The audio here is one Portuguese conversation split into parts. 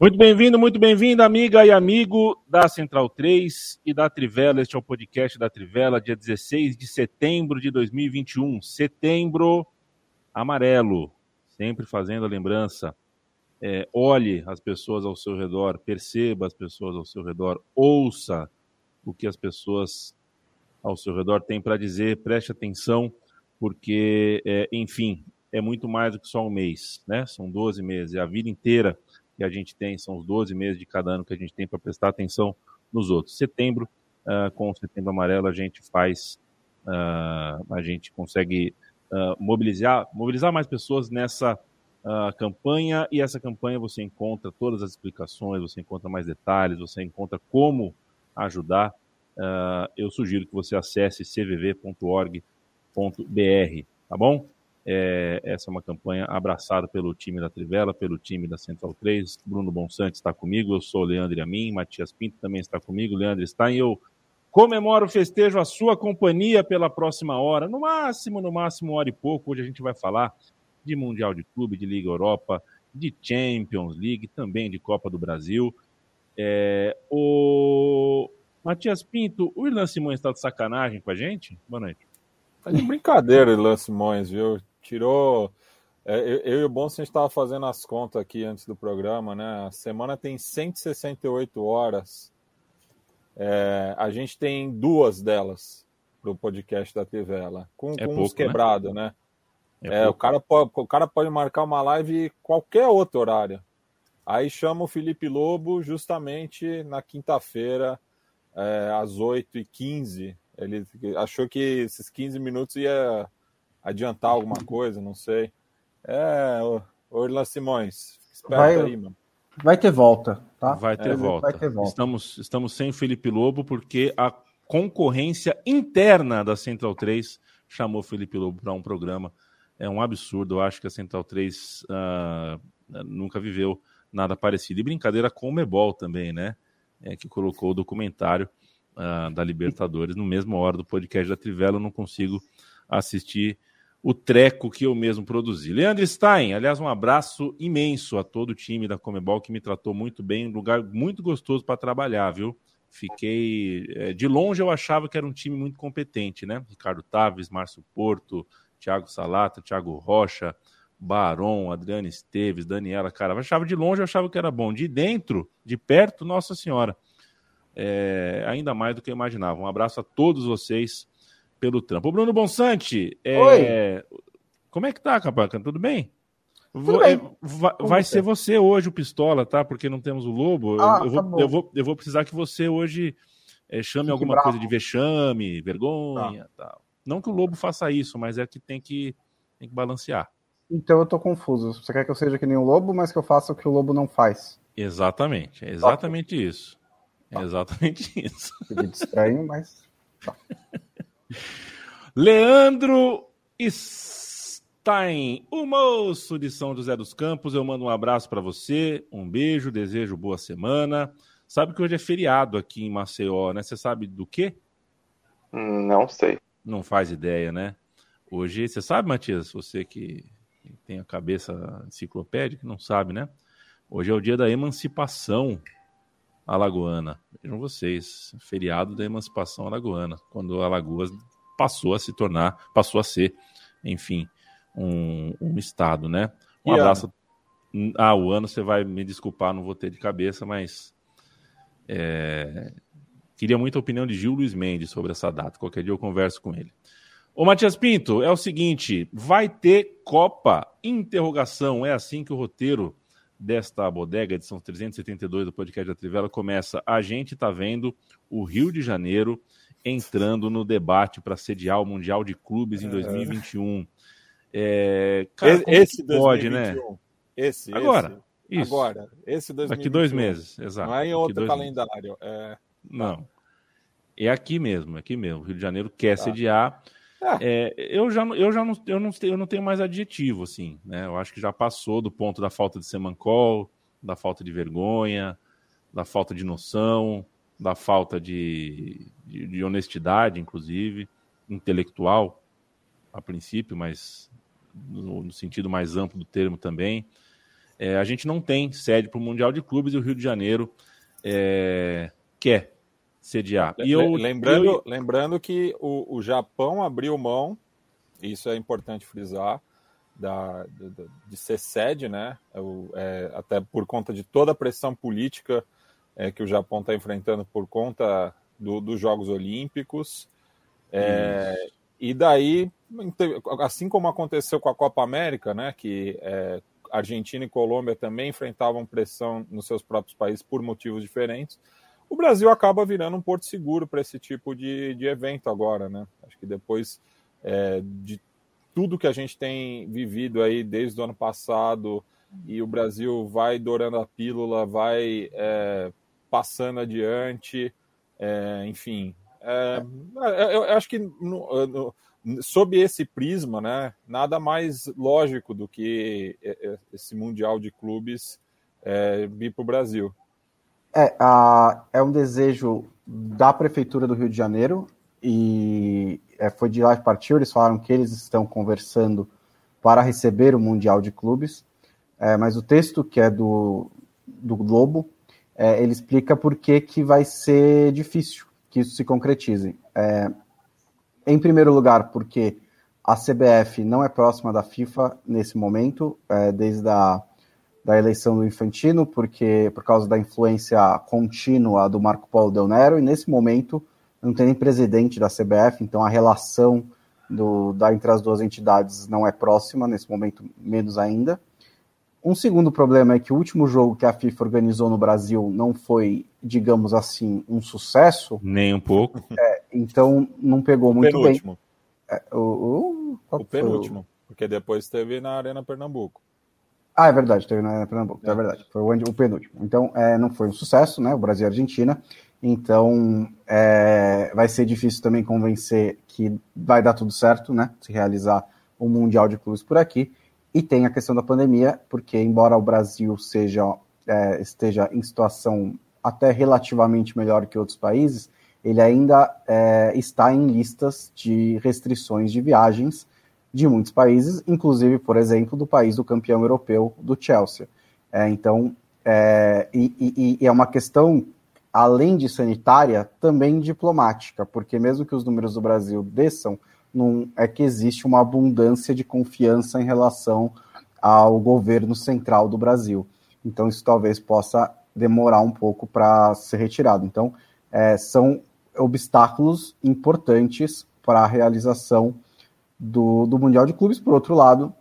Muito bem-vindo, muito bem-vinda, amiga e amigo da Central 3 e da Trivela. Este é o podcast da Trivela, dia 16 de setembro de 2021. Setembro amarelo, sempre fazendo a lembrança. É, olhe as pessoas ao seu redor, perceba as pessoas ao seu redor, ouça o que as pessoas ao seu redor têm para dizer, preste atenção, porque, é, enfim, é muito mais do que só um mês, né? São 12 meses, é a vida inteira que a gente tem, são os 12 meses de cada ano que a gente tem para prestar atenção nos outros. Setembro, uh, com o Setembro Amarelo, a gente faz, uh, a gente consegue uh, mobilizar, mobilizar mais pessoas nessa campanha, e essa campanha você encontra todas as explicações, você encontra mais detalhes, você encontra como ajudar. eu sugiro que você acesse cvv.org.br, tá bom? É, essa é uma campanha abraçada pelo time da Trivela, pelo time da Central 3. Bruno Bonsante está comigo, eu sou o Leandro Amin, Matias Pinto também está comigo, Leandro está e eu comemoro, festejo a sua companhia pela próxima hora, no máximo, no máximo, hora e pouco. Hoje a gente vai falar de Mundial de Clube, de Liga Europa, de Champions League, também de Copa do Brasil. É, o Matias Pinto, o Irlan Simões está de sacanagem com a gente? Boa noite. Tá de brincadeira, Irlan Simões, viu? Tirou. É, eu, eu, e o Bonson a gente estava fazendo as contas aqui antes do programa, né? A semana tem 168 horas. É, a gente tem duas delas para o podcast da Tivela, com, é com pouco, uns quebrados, né? né? É, o, cara pode, o cara pode marcar uma live qualquer outro horário. Aí chama o Felipe Lobo justamente na quinta-feira, é, às 8h15. Ele achou que esses 15 minutos ia adiantar alguma coisa, não sei. É, Orla Simões, vai, aí, mano. Vai ter volta, tá? Vai ter, é, volta. vai ter volta. Estamos, estamos sem o Felipe Lobo porque a concorrência interna da Central 3 chamou o Felipe Lobo para um programa. É um absurdo, eu acho que a Central 3 uh, ah, nunca viveu nada parecido. E brincadeira com o Mebol também, né? É, que colocou o documentário uh, da Libertadores no mesmo hora do podcast da Trivela. Eu não consigo assistir o treco que eu mesmo produzi. Leandro Stein, aliás, um abraço imenso a todo o time da Comebol que me tratou muito bem, um lugar muito gostoso para trabalhar, viu? Fiquei. É, de longe eu achava que era um time muito competente, né? Ricardo Taves, Márcio Porto, Thiago Salata, Thiago Rocha, Baron, Adriano Esteves, Daniela, cara, achava de longe, eu achava que era bom. De dentro, de perto, Nossa Senhora. É, ainda mais do que eu imaginava. Um abraço a todos vocês pelo trampo. O Bruno Bonsante, é... Como é que tá, Capaca? Tudo bem? Tudo bem. É, vai, vai ser você hoje o pistola, tá? Porque não temos o Lobo. Ah, eu, eu, tá vou, eu, vou, eu vou precisar que você hoje é, chame Fique alguma bravo. coisa de vexame, vergonha tá. tal. Não que o Lobo faça isso, mas é que tem que, tem que balancear. Então eu tô confuso. Você quer que eu seja que nem o Lobo, mas que eu faça o que o Lobo não faz? Exatamente. É exatamente tá. isso. É exatamente isso. Fiquei distraído, mas. Tá. Leandro Stein, o moço de São José dos Campos. Eu mando um abraço para você, um beijo, desejo boa semana. Sabe que hoje é feriado aqui em Maceió, né? Você sabe do quê? Não sei. Não faz ideia, né? Hoje, você sabe, Matias? Você que tem a cabeça enciclopédica, não sabe, né? Hoje é o dia da emancipação alagoana. Vejam vocês, feriado da emancipação alagoana, quando Alagoas passou a se tornar, passou a ser, enfim, um, um estado, né? Um e abraço. Ano? Ah, o ano você vai me desculpar, não vou ter de cabeça, mas é... queria muito a opinião de Gil Luiz Mendes sobre essa data. Qualquer dia eu converso com ele. Ô Matias Pinto, é o seguinte, vai ter Copa? Interrogação, é assim que o roteiro desta bodega, edição 372 do podcast da Trivela, começa. A gente está vendo o Rio de Janeiro entrando no debate para sediar o Mundial de Clubes em 2021. É, cara, esse pode, 2021. né? Esse, agora. Esse. Isso. Agora, esse 2021. Daqui dois meses, exato. Não é em outro calendário. É... Não. É aqui mesmo, é aqui mesmo. O Rio de Janeiro quer tá. sediar. É. É, eu já, eu já não, eu não, eu não tenho mais adjetivo, assim, né? Eu acho que já passou do ponto da falta de semancol, da falta de vergonha, da falta de noção, da falta de, de, de honestidade, inclusive, intelectual, a princípio, mas no, no, sentido mais amplo do termo também. é, a gente não tem sede para o Mundial de Clubes e o Rio de Janeiro é, quer sediar. E eu, lembrando, eu... lembrando que o, o Japão abriu mão, isso é importante frisar, da, de, de ser sede, né? É, até por conta de toda a pressão política é, que o Japão está enfrentando por conta do, dos Jogos Olímpicos. É, e daí, assim como aconteceu com a Copa América, né? Que é, Argentina e Colômbia também enfrentavam pressão nos seus próprios países por motivos diferentes. O Brasil acaba virando um porto seguro para esse tipo de, de evento agora, né? Acho que depois é, de tudo que a gente tem vivido aí desde o ano passado e o Brasil vai dourando a pílula, vai é, passando adiante, é, enfim. É, é eu acho que no, no, sob esse prisma, né, nada mais lógico do que esse Mundial de Clubes é, vir para o Brasil. É, a, é um desejo da Prefeitura do Rio de Janeiro e é, foi de lá que partiu. Eles falaram que eles estão conversando para receber o Mundial de Clubes, é, mas o texto que é do, do Globo, é, ele explica por que, que vai ser difícil que isso se concretize. É, em primeiro lugar, porque a CBF não é próxima da FIFA nesse momento, é, desde a da eleição do Infantino, porque por causa da influência contínua do Marco Polo Del Nero, e nesse momento não tem nem presidente da CBF, então a relação do, da, entre as duas entidades não é próxima, nesse momento menos ainda. Um segundo problema é que o último jogo que a FIFA organizou no Brasil não foi, digamos assim, um sucesso. Nem um pouco. É, então não pegou o muito penúltimo. bem. É, o, o, o penúltimo, porque depois teve na Arena Pernambuco. Ah, é verdade, teve na Pernambuco, é, é verdade. Foi o, penúltimo. Então é, não foi um sucesso, né? O Brasil e a Argentina. Então é, vai ser difícil também convencer que vai dar tudo certo, né? Se realizar o Mundial de Clubes por aqui. E tem a questão da pandemia, porque embora o Brasil seja, é, esteja em situação até relativamente melhor que outros países, ele ainda é, está em listas de restrições de viagens de muitos países, inclusive, por exemplo, do país do campeão europeu, do Chelsea. É, então, é, e, e, e, é uma questão, além de sanitária, também diplomática, porque mesmo que os números do Brasil desçam, não é que existe uma abundância de confiança em relação ao governo central do Brasil. Então, isso talvez possa demorar um pouco para ser retirado. Então, é, são obstáculos importantes para a realização do, do Mundial de Clubes. Por outro lado,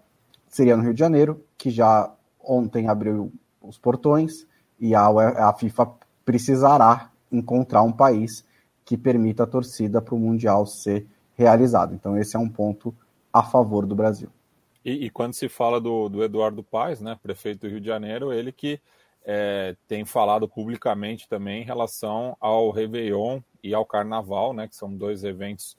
seria no Rio de Janeiro, que já ontem abriu os portões e a, a FIFA precisará encontrar um país que permita a torcida para o Mundial ser realizado. Então, esse é um ponto a favor do Brasil. E, e quando se fala do, do, Eduardo Paes, né, prefeito do Rio de Janeiro, ele que é, tem falado publicamente também em relação ao Réveillon e ao Carnaval, né, que são dois eventos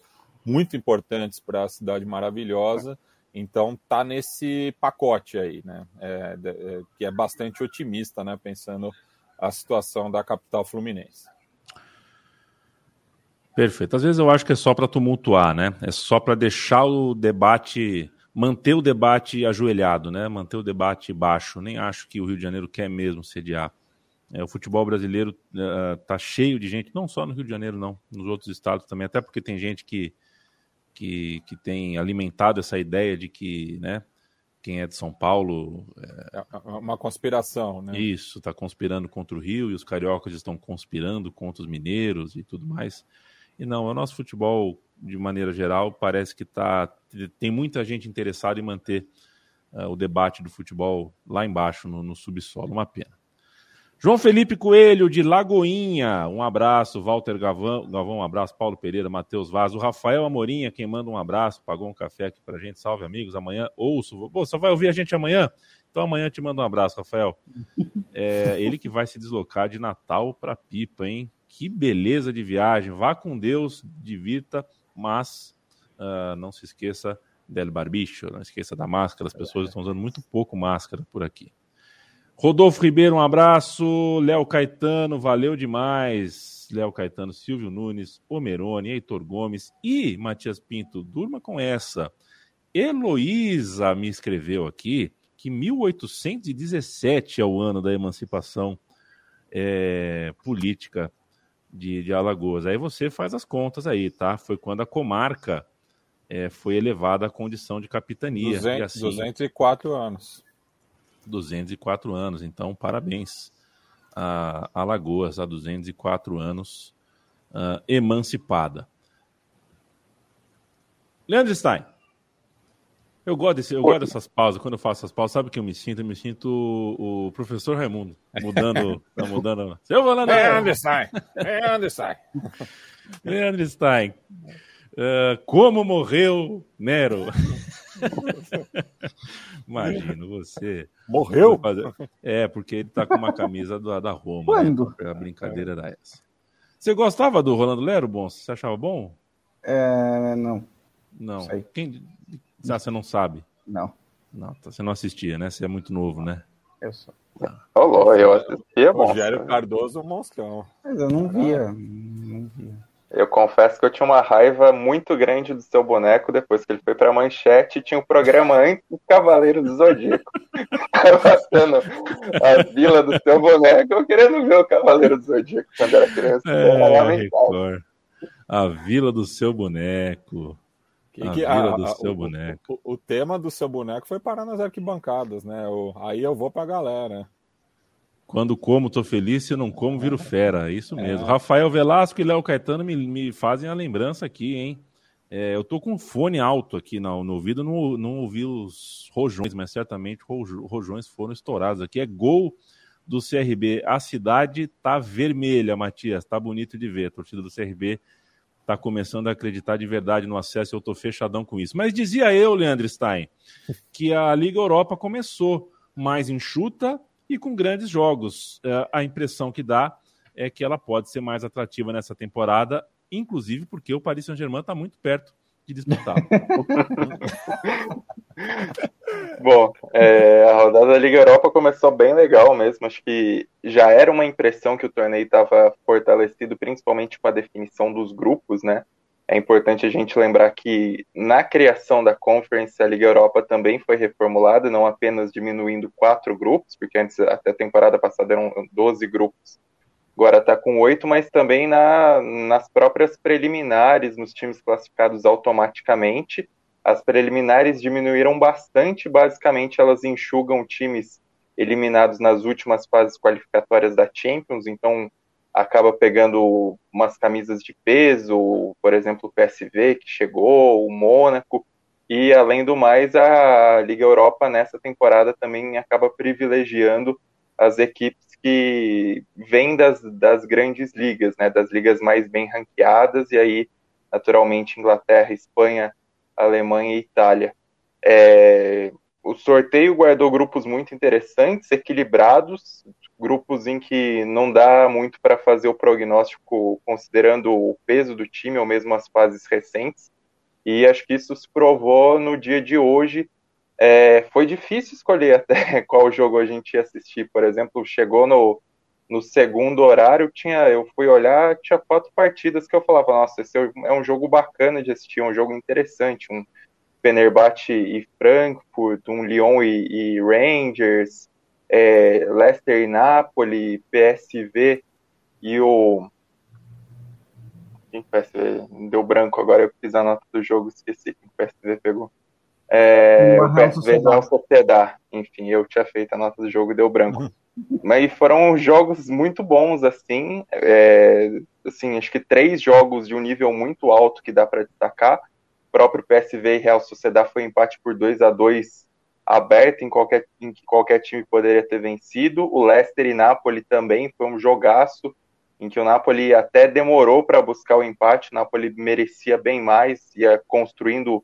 muito importantes para a cidade maravilhosa. Então tá nesse pacote aí, né? É, é, que é bastante otimista, né? Pensando a situação da capital fluminense. Perfeito. Às vezes eu acho que é só para tumultuar, né? É só para deixar o debate, manter o debate ajoelhado, né? Manter o debate baixo. Nem acho que o Rio de Janeiro quer mesmo sediar. É, o futebol brasileiro uh, tá cheio de gente, não só no Rio de Janeiro, não, nos outros estados também, até porque tem gente que, que, que tem alimentado essa ideia de que, né? Quem é de São Paulo. É... é uma conspiração, né? Isso, está conspirando contra o Rio e os cariocas estão conspirando contra os mineiros e tudo mais. E não, o nosso futebol, de maneira geral, parece que tá, tem muita gente interessada em manter uh, o debate do futebol lá embaixo, no, no subsolo. Uma pena. João Felipe Coelho, de Lagoinha, um abraço. Walter Gavão, Gavão um abraço. Paulo Pereira, Matheus Vaz. O Rafael Amorinha, quem manda um abraço, pagou um café aqui pra gente. Salve, amigos. Amanhã ouço. Pô, só vai ouvir a gente amanhã? Então amanhã te mando um abraço, Rafael. É, ele que vai se deslocar de Natal para Pipa, hein? Que beleza de viagem. Vá com Deus, divirta, mas uh, não se esqueça del barbicho, não esqueça da máscara. As pessoas estão usando muito pouco máscara por aqui. Rodolfo Ribeiro, um abraço. Léo Caetano, valeu demais. Léo Caetano, Silvio Nunes, Omerone, Heitor Gomes e Matias Pinto. Durma com essa. Heloísa me escreveu aqui que 1817 é o ano da emancipação é, política de, de, Alagoas. Aí você faz as contas aí, tá? Foi quando a comarca é, foi elevada à condição de capitania. 200, assim, 204 anos. 204 anos, então parabéns a Alagoas, há 204 anos, uh, emancipada. Leandro Stein. Eu gosto, desse, eu gosto dessas pausas, quando eu faço essas pausas, sabe o que eu me sinto? Eu me sinto o, o professor Raimundo, mudando, tá mudando. Seu Leandro É Stein, é Stein. Leandro Stein. Uh, como morreu Nero? Imagino, você. Morreu? É, porque ele tá com uma camisa da, da Roma. Quando? Né? A brincadeira era essa. Você gostava do Rolando Lero, bom? Você achava bom? É, não. Não. Sei. Quem... Ah, você não sabe? Não. Não, tá, você não assistia, né? Você é muito novo, né? Eu sou. Falou, eu assistia, Rogério Cardoso, monstrão. Mas eu não via. Eu confesso que eu tinha uma raiva muito grande do seu boneco depois que ele foi pra manchete e tinha um programa antes do Cavaleiro do Zodíaco. Passando a vila do seu boneco, eu querendo ver o Cavaleiro do Zodíaco quando era criança. É, era a vila do seu boneco. a vila a, do seu o, boneco. O, o, tema do seu boneco foi parar nas arquibancadas, né? O, aí eu vou pra galera. Quando como, tô feliz, se não como, viro fera. É isso mesmo. É. Rafael Velasco e Léo Caetano me, me fazem a lembrança aqui, hein? É, eu tô com fone alto aqui no, no ouvido, não, não ouvi os rojões, mas certamente rojões foram estourados aqui. É gol do CRB. A cidade tá vermelha, Matias. Tá bonito de ver. A torcida do CRB tá começando a acreditar de verdade no acesso. Eu tô fechadão com isso. Mas dizia eu, Leandro Stein, que a Liga Europa começou mais enxuta e com grandes jogos. É, a impressão que dá é que ela pode ser mais atrativa nessa temporada, inclusive porque o Paris Saint-Germain está muito perto de disputar. Bom, é, a rodada da Liga Europa começou bem legal mesmo. Acho que já era uma impressão que o torneio estava fortalecido, principalmente com a definição dos grupos, né? É importante a gente lembrar que na criação da Conference, a Liga Europa também foi reformulada, não apenas diminuindo quatro grupos, porque antes, até a temporada passada, eram 12 grupos. Agora está com oito, mas também na, nas próprias preliminares, nos times classificados automaticamente. As preliminares diminuíram bastante, basicamente elas enxugam times eliminados nas últimas fases qualificatórias da Champions, então acaba pegando umas camisas de peso, por exemplo, o PSV que chegou, o Mônaco, e além do mais, a Liga Europa nessa temporada também acaba privilegiando as equipes que vêm das, das grandes ligas, né, das ligas mais bem ranqueadas, e aí, naturalmente, Inglaterra, Espanha, Alemanha e Itália. É, o sorteio guardou grupos muito interessantes, equilibrados, grupos em que não dá muito para fazer o prognóstico considerando o peso do time ou mesmo as fases recentes. E acho que isso se provou no dia de hoje. É, foi difícil escolher até qual jogo a gente ia assistir. Por exemplo, chegou no, no segundo horário, tinha, eu fui olhar, tinha quatro partidas que eu falava, nossa, esse é um jogo bacana de assistir, um jogo interessante, um Fenerbahçe e Frankfurt, um Lyon e, e Rangers, é, Leicester e Napoli, PSV e o. Quem PSV? Deu branco agora, eu fiz a nota do jogo, esqueci quem o PSV pegou. É, o PSV não Sociedade. Enfim, eu tinha feito a nota do jogo e deu branco. Uhum. Mas foram jogos muito bons, assim. É, assim, acho que três jogos de um nível muito alto que dá para destacar. O próprio PSV e Real Sociedade foi empate por 2 a 2 aberto em, qualquer, em que qualquer time poderia ter vencido. O Leicester e Napoli também foi um jogaço em que o Napoli até demorou para buscar o empate. O Napoli merecia bem mais, ia construindo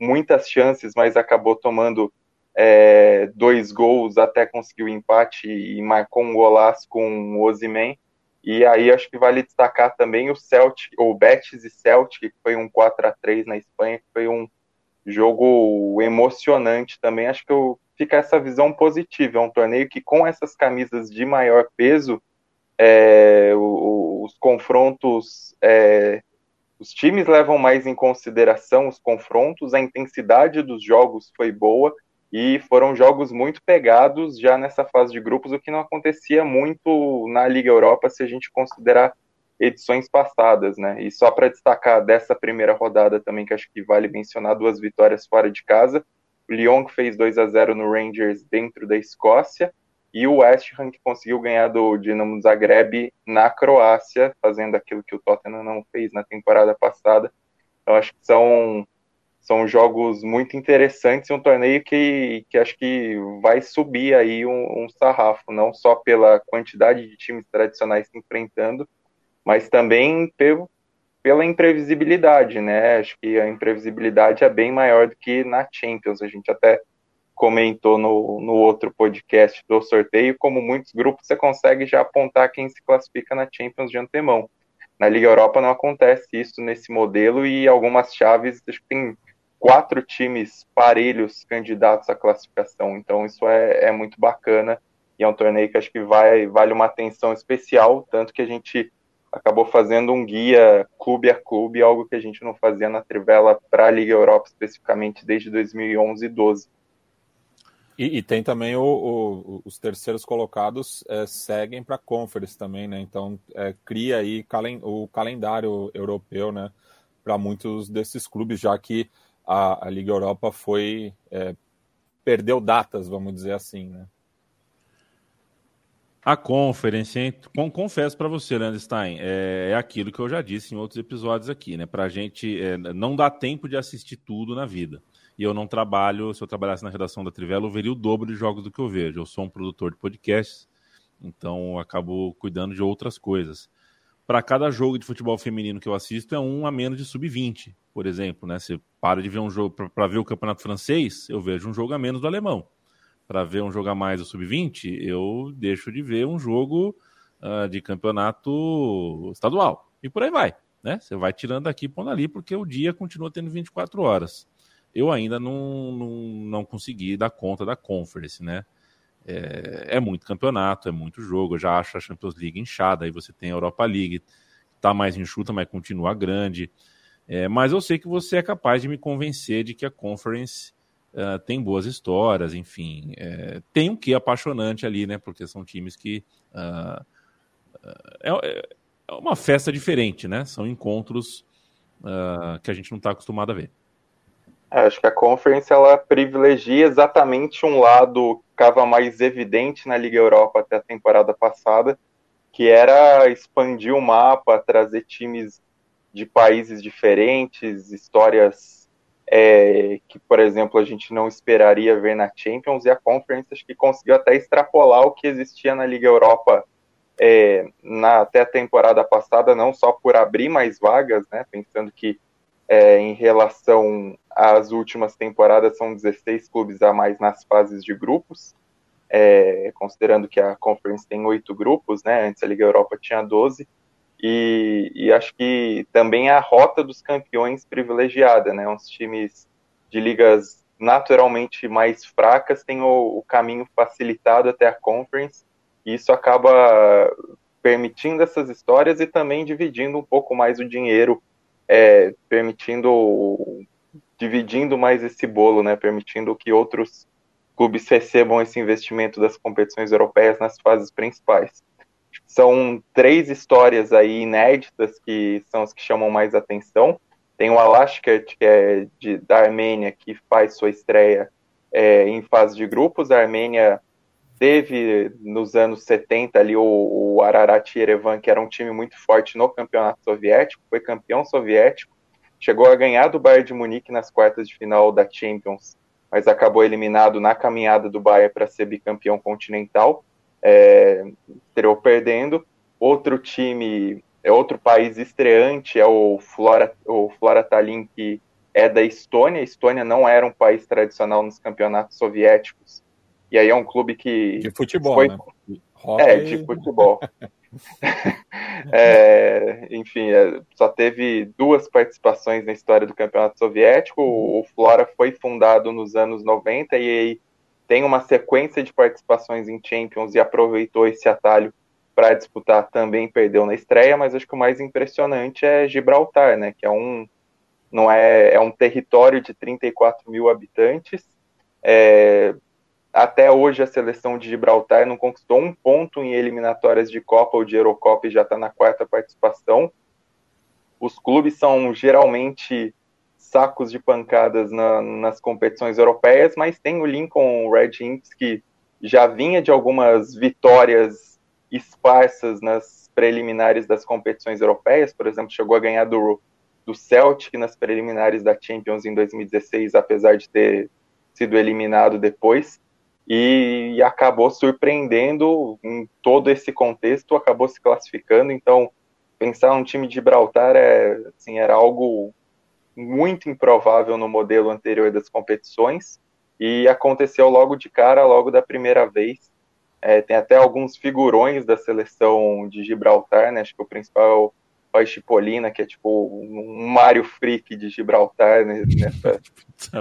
muitas chances, mas acabou tomando é, dois gols até conseguir o empate e marcou um golaço com o Ozyman. E aí acho que vale destacar também o Celtic, ou Betis e Celtic, que foi um 4 a 3 na Espanha, que foi um jogo emocionante também. Acho que eu, fica essa visão positiva. É um torneio que, com essas camisas de maior peso, é, os confrontos, é, os times levam mais em consideração os confrontos, a intensidade dos jogos foi boa e foram jogos muito pegados já nessa fase de grupos, o que não acontecia muito na Liga Europa se a gente considerar edições passadas, né? E só para destacar dessa primeira rodada também, que acho que vale mencionar duas vitórias fora de casa, o Lyon que fez 2 a 0 no Rangers dentro da Escócia e o West Ham que conseguiu ganhar do Dinamo Zagreb na Croácia, fazendo aquilo que o Tottenham não fez na temporada passada. Então acho que são são jogos muito interessantes e um torneio que, que acho que vai subir aí um, um, sarrafo, não só pela quantidade de times tradicionais se enfrentando, mas também pelo, pela imprevisibilidade, né? Acho que a imprevisibilidade é bem maior do que na Champions. A gente até comentou no, no outro podcast do sorteio, como muitos grupos você consegue já apontar quem se classifica na Champions de antemão. Na Liga Europa não acontece isso nesse modelo e algumas chaves, acho que tem quatro times parelhos candidatos à classificação. Então isso é, é muito bacana e é um torneio que acho que vai, vale uma atenção especial, tanto que a gente acabou fazendo um guia clube a clube, algo que a gente não fazia na Trivela para a Liga Europa especificamente desde 2011 e 12. E, e tem também o, o, os terceiros colocados é, seguem para a Conference também, né? Então é, cria aí calen o calendário europeu, né? Para muitos desses clubes, já que a, a Liga Europa foi é, perdeu datas, vamos dizer assim, né? A Conference, com, confesso para você, Leandro Stein, é, é, aquilo que eu já disse em outros episódios aqui, né? Para a gente é, não dá tempo de assistir tudo na vida. E eu não trabalho, se eu trabalhasse na redação da Trivela, eu veria o dobro de jogos do que eu vejo. Eu sou um produtor de podcasts, então acabo cuidando de outras coisas para cada jogo de futebol feminino que eu assisto é um a menos de sub-20, por exemplo, né? Você para de ver um jogo para ver o campeonato francês, eu vejo um jogo a menos do alemão. Para ver um jogo a mais do sub-20, eu deixo de ver um jogo uh, de campeonato estadual. E por aí vai, né? Você vai tirando aqui, pondo ali, porque o dia continua tendo 24 horas. Eu ainda não, não, não consegui dar conta da conference, né? é, é, muito campeonato, é muito jogo. Eu já acho a Champions League inchada. Aí você tem a Europa League, tá mais enxuta, mas continua grande. É, mas eu sei que você é capaz de me convencer de que a Conference uh, tem boas histórias, enfim. É, tem um que apaixonante ali, né? Porque são times que. Uh, é, é, uma festa diferente, né? São encontros uh, que a gente não está acostumado a ver. É, acho que a Conference ela privilegia exatamente um lado que estava mais evidente na Liga Europa até a temporada passada, que era expandir o mapa, trazer times de países diferentes, histórias é, que, por exemplo, a gente não esperaria ver na Champions, e a Conference acho que conseguiu até extrapolar o que existia na Liga Europa é, na, até a temporada passada, não só por abrir mais vagas, né, pensando que é, em relação às últimas temporadas, são 16 clubes a mais nas fases de grupos, é, considerando que a Conference tem oito grupos, né? Antes a Liga Europa tinha 12. E, e, acho que também a rota dos campeões privilegiada, né? Os times de ligas naturalmente mais fracas têm o, o caminho facilitado até a Conference, e isso acaba permitindo essas histórias e também dividindo um pouco mais o dinheiro é, permitindo, dividindo mais esse bolo, né, permitindo que outros clubes recebam esse investimento das competições europeias nas fases principais. São três histórias aí inéditas que são as que chamam mais atenção. Tem o Alashkert, que é de, da Armênia, que faz sua estreia é, em fase de grupos. A Armênia teve nos anos 70 ali o, o Ararat Yerevan, que era um time muito forte no campeonato soviético, foi campeão soviético, chegou a ganhar do Bayern de Munique nas quartas de final da Champions, mas acabou eliminado na caminhada do Bayern para ser bicampeão continental, é, estreou perdendo. Outro time, é outro país estreante é o Flora, o Flora Tallinn, que é da Estônia. A Estônia não era um país tradicional nos campeonatos soviéticos, e aí é um clube que. De futebol, foi... né? É, de futebol. é, enfim, é, só teve duas participações na história do Campeonato Soviético. O, Flora foi fundado nos anos 90 e aí tem uma sequência de participações em Champions e aproveitou esse atalho para disputar. Também perdeu na estreia, mas acho que o mais impressionante é Gibraltar, né? Que é um não é, é um território de 34 mil habitantes É, até hoje a seleção de Gibraltar não conquistou um ponto em eliminatórias de Copa ou de Eurocopa e já está na quarta participação. Os clubes são geralmente sacos de pancadas na, nas competições europeias, mas tem o Lincoln Red Imps que já vinha de algumas vitórias esparsas nas preliminares das competições europeias, por exemplo, chegou a ganhar do, do Celtic nas preliminares da Champions em 2016, apesar de ter sido eliminado depois e acabou surpreendendo em todo esse contexto, acabou se classificando. Então, pensar um time de Gibraltar é, assim, era algo muito improvável no modelo anterior das competições e aconteceu logo de cara, logo da primeira vez. É, tem até alguns figurões da seleção de Gibraltar, né? Acho que o principal é o Chipolina, que é tipo um Mario Freak de Gibraltar, né? Nessa,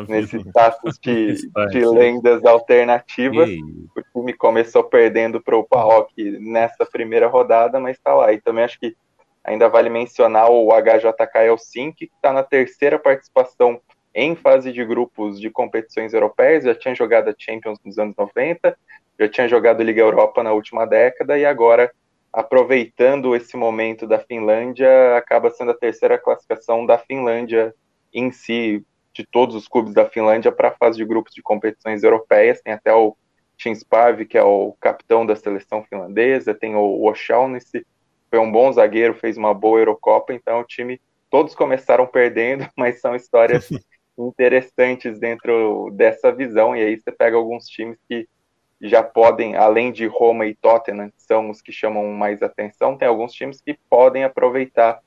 nesse status de, de lendas alternativas. O time começou perdendo para o Paok nessa primeira rodada, mas está lá. E também acho que ainda vale mencionar o HJK Helsinki, que está na terceira participação em fase de grupos de competições europeias, já tinha jogado a Champions nos anos 90, já tinha jogado Liga Europa na última década e agora, aproveitando esse momento da Finlândia, acaba sendo a terceira classificação da Finlândia em si, de todos os clubes da Finlândia para a fase de grupos de competições europeias. Tem até o Tim Sparv, que é o capitão da seleção finlandesa, tem o Oshaunesse, foi um bom zagueiro, fez uma boa Eurocopa, então o time todos começaram perdendo, mas são histórias interessantes dentro dessa visão. E aí você pega alguns times que já podem, além de Roma e Tottenham, que são os que chamam mais atenção, tem alguns times que podem aproveitar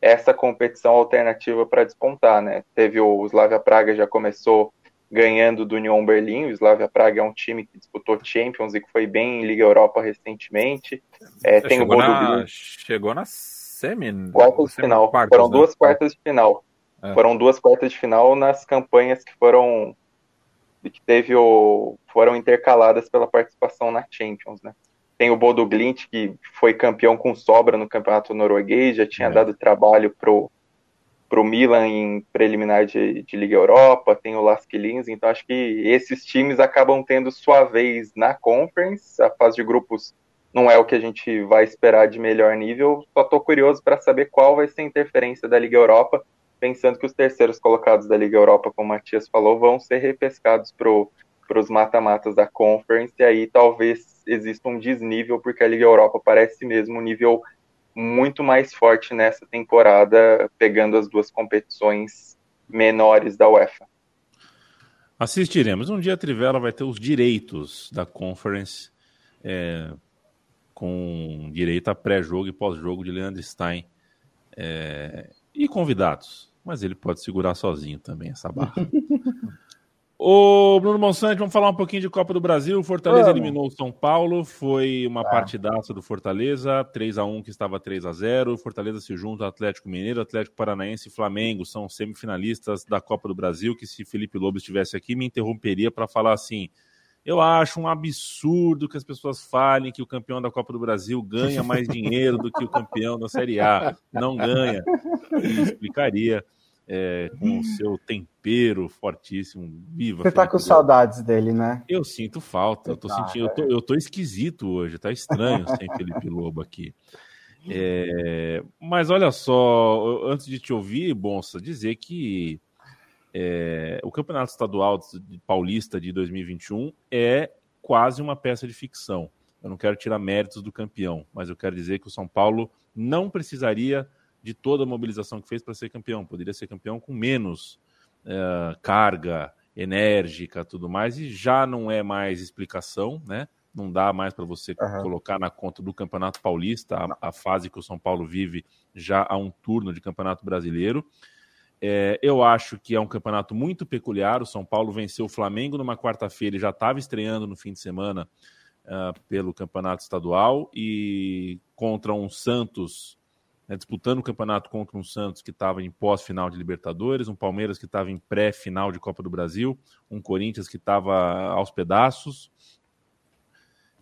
essa competição alternativa para despontar, né? Teve o Slavia Praga já começou ganhando do Union Berlim. O Slavia Praga é um time que disputou Champions e que foi bem em Liga Europa recentemente. É, tem chegou o na, chegou na semi. Quartas de final. Quartas, Foram né? duas quartas de final. É. Foram duas quartas de final nas campanhas que foram que teve o foram intercaladas pela participação na Champions, né? Tem o Bodo Glint que foi campeão com sobra no campeonato norueguês, já tinha é. dado trabalho pro pro Milan em preliminar de, de Liga Europa, tem o Lask Linz, então acho que esses times acabam tendo sua vez na Conference, a fase de grupos não é o que a gente vai esperar de melhor nível, só estou curioso para saber qual vai ser a interferência da Liga Europa, pensando que os terceiros colocados da Liga Europa, como o Matias falou, vão ser repescados para os mata-matas da Conference, e aí talvez exista um desnível, porque a Liga Europa parece mesmo um nível muito mais forte nessa temporada, pegando as duas competições menores da UEFA. Assistiremos. Um dia a Trivela vai ter os direitos da Conference, é, com direito a pré-jogo e pós-jogo de Leandro Stein é, e convidados mas ele pode segurar sozinho também essa barra. Ô, Bruno Monsanto, vamos falar um pouquinho de Copa do Brasil. O Fortaleza vamos. eliminou o São Paulo, foi uma ah. partidaça do Fortaleza, 3 a 1 que estava 3 a 0 Fortaleza se junta ao Atlético Mineiro, Atlético Paranaense e Flamengo são semifinalistas da Copa do Brasil, que se Felipe Lobo estivesse aqui, me interromperia para falar assim, eu acho um absurdo que as pessoas falem que o campeão da Copa do Brasil ganha mais dinheiro do que o campeão da Série A. Não ganha. Ele explicaria é, com o seu tempero fortíssimo. Viva! Você tá com saudades dele, né? Eu sinto falta. eu tô, tá, sentindo, eu, tô, eu tô esquisito hoje. Tá estranho sem Felipe Lobo aqui. É, mas olha só, antes de te ouvir, Bonsa, dizer que é, o Campeonato Estadual Paulista de 2021 é quase uma peça de ficção. Eu não quero tirar méritos do campeão, mas eu quero dizer que o São Paulo não precisaria de toda a mobilização que fez para ser campeão. Poderia ser campeão com menos é, carga enérgica, tudo mais, e já não é mais explicação, né? Não dá mais para você uhum. colocar na conta do Campeonato Paulista a, a, fase que o São Paulo vive já há um turno de Campeonato Brasileiro. É, eu acho que é um campeonato muito peculiar. O São Paulo venceu o Flamengo numa quarta-feira e já estava estreando no fim de semana uh, pelo campeonato estadual e contra um Santos, né, disputando o campeonato contra um Santos que estava em pós-final de Libertadores, um Palmeiras que estava em pré-final de Copa do Brasil, um Corinthians que estava aos pedaços.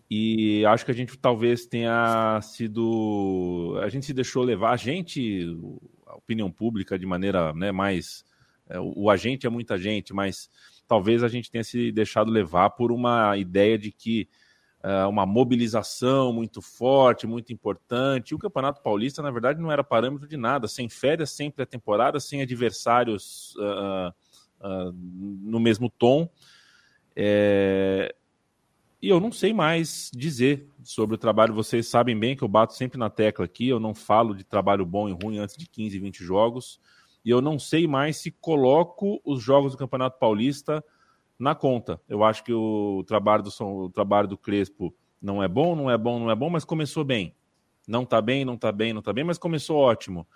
E acho que a gente talvez tenha sido. A gente se deixou levar, a gente, a opinião pública de maneira né, mais. É, o, agente é muita gente, mas talvez a gente tenha se deixado levar por uma ideia de que uma mobilização muito forte, muito importante. O Campeonato Paulista, na verdade, não era parâmetro de nada. Sem férias, sempre a temporada, sem adversários uh, uh, no mesmo tom. É... E eu não sei mais dizer sobre o trabalho. Vocês sabem bem que eu bato sempre na tecla aqui. Eu não falo de trabalho bom e ruim antes de 15, 20 jogos. E eu não sei mais se coloco os jogos do Campeonato Paulista na conta. Eu acho que o trabalho do, o trabalho do Crespo não é bom, não é bom, não é bom, mas começou bem. Não tá bem, não tá bem, não tá bem, mas começou ótimo.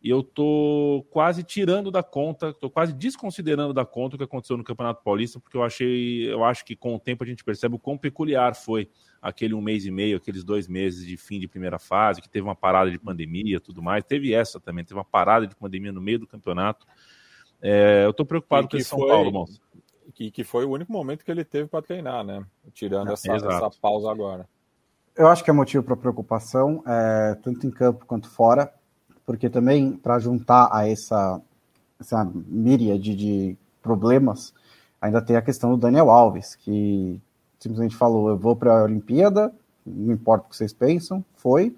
E eu tô quase tirando da conta, tô quase desconsiderando da conta o que aconteceu no Campeonato Paulista, porque eu achei, eu acho que com o tempo a gente percebe o quão peculiar foi aquele um mês e meio, aqueles dois meses de fim de primeira fase, que teve uma parada de pandemia, tudo mais. Teve essa também, teve uma parada de pandemia no meio do campeonato. É, eu tô preocupado com esse São foi... Paulo, moço que, que foi o único momento que ele teve para treinar, né? Tirando essa, essa, pausa agora. Eu acho que é motivo para preocupação, é, tanto em campo quanto fora, porque também para juntar a essa, essa míriade de problemas, ainda tem a questão do Daniel Alves, que simplesmente falou: eu vou para a Olimpíada, não importa o que vocês pensam, foi,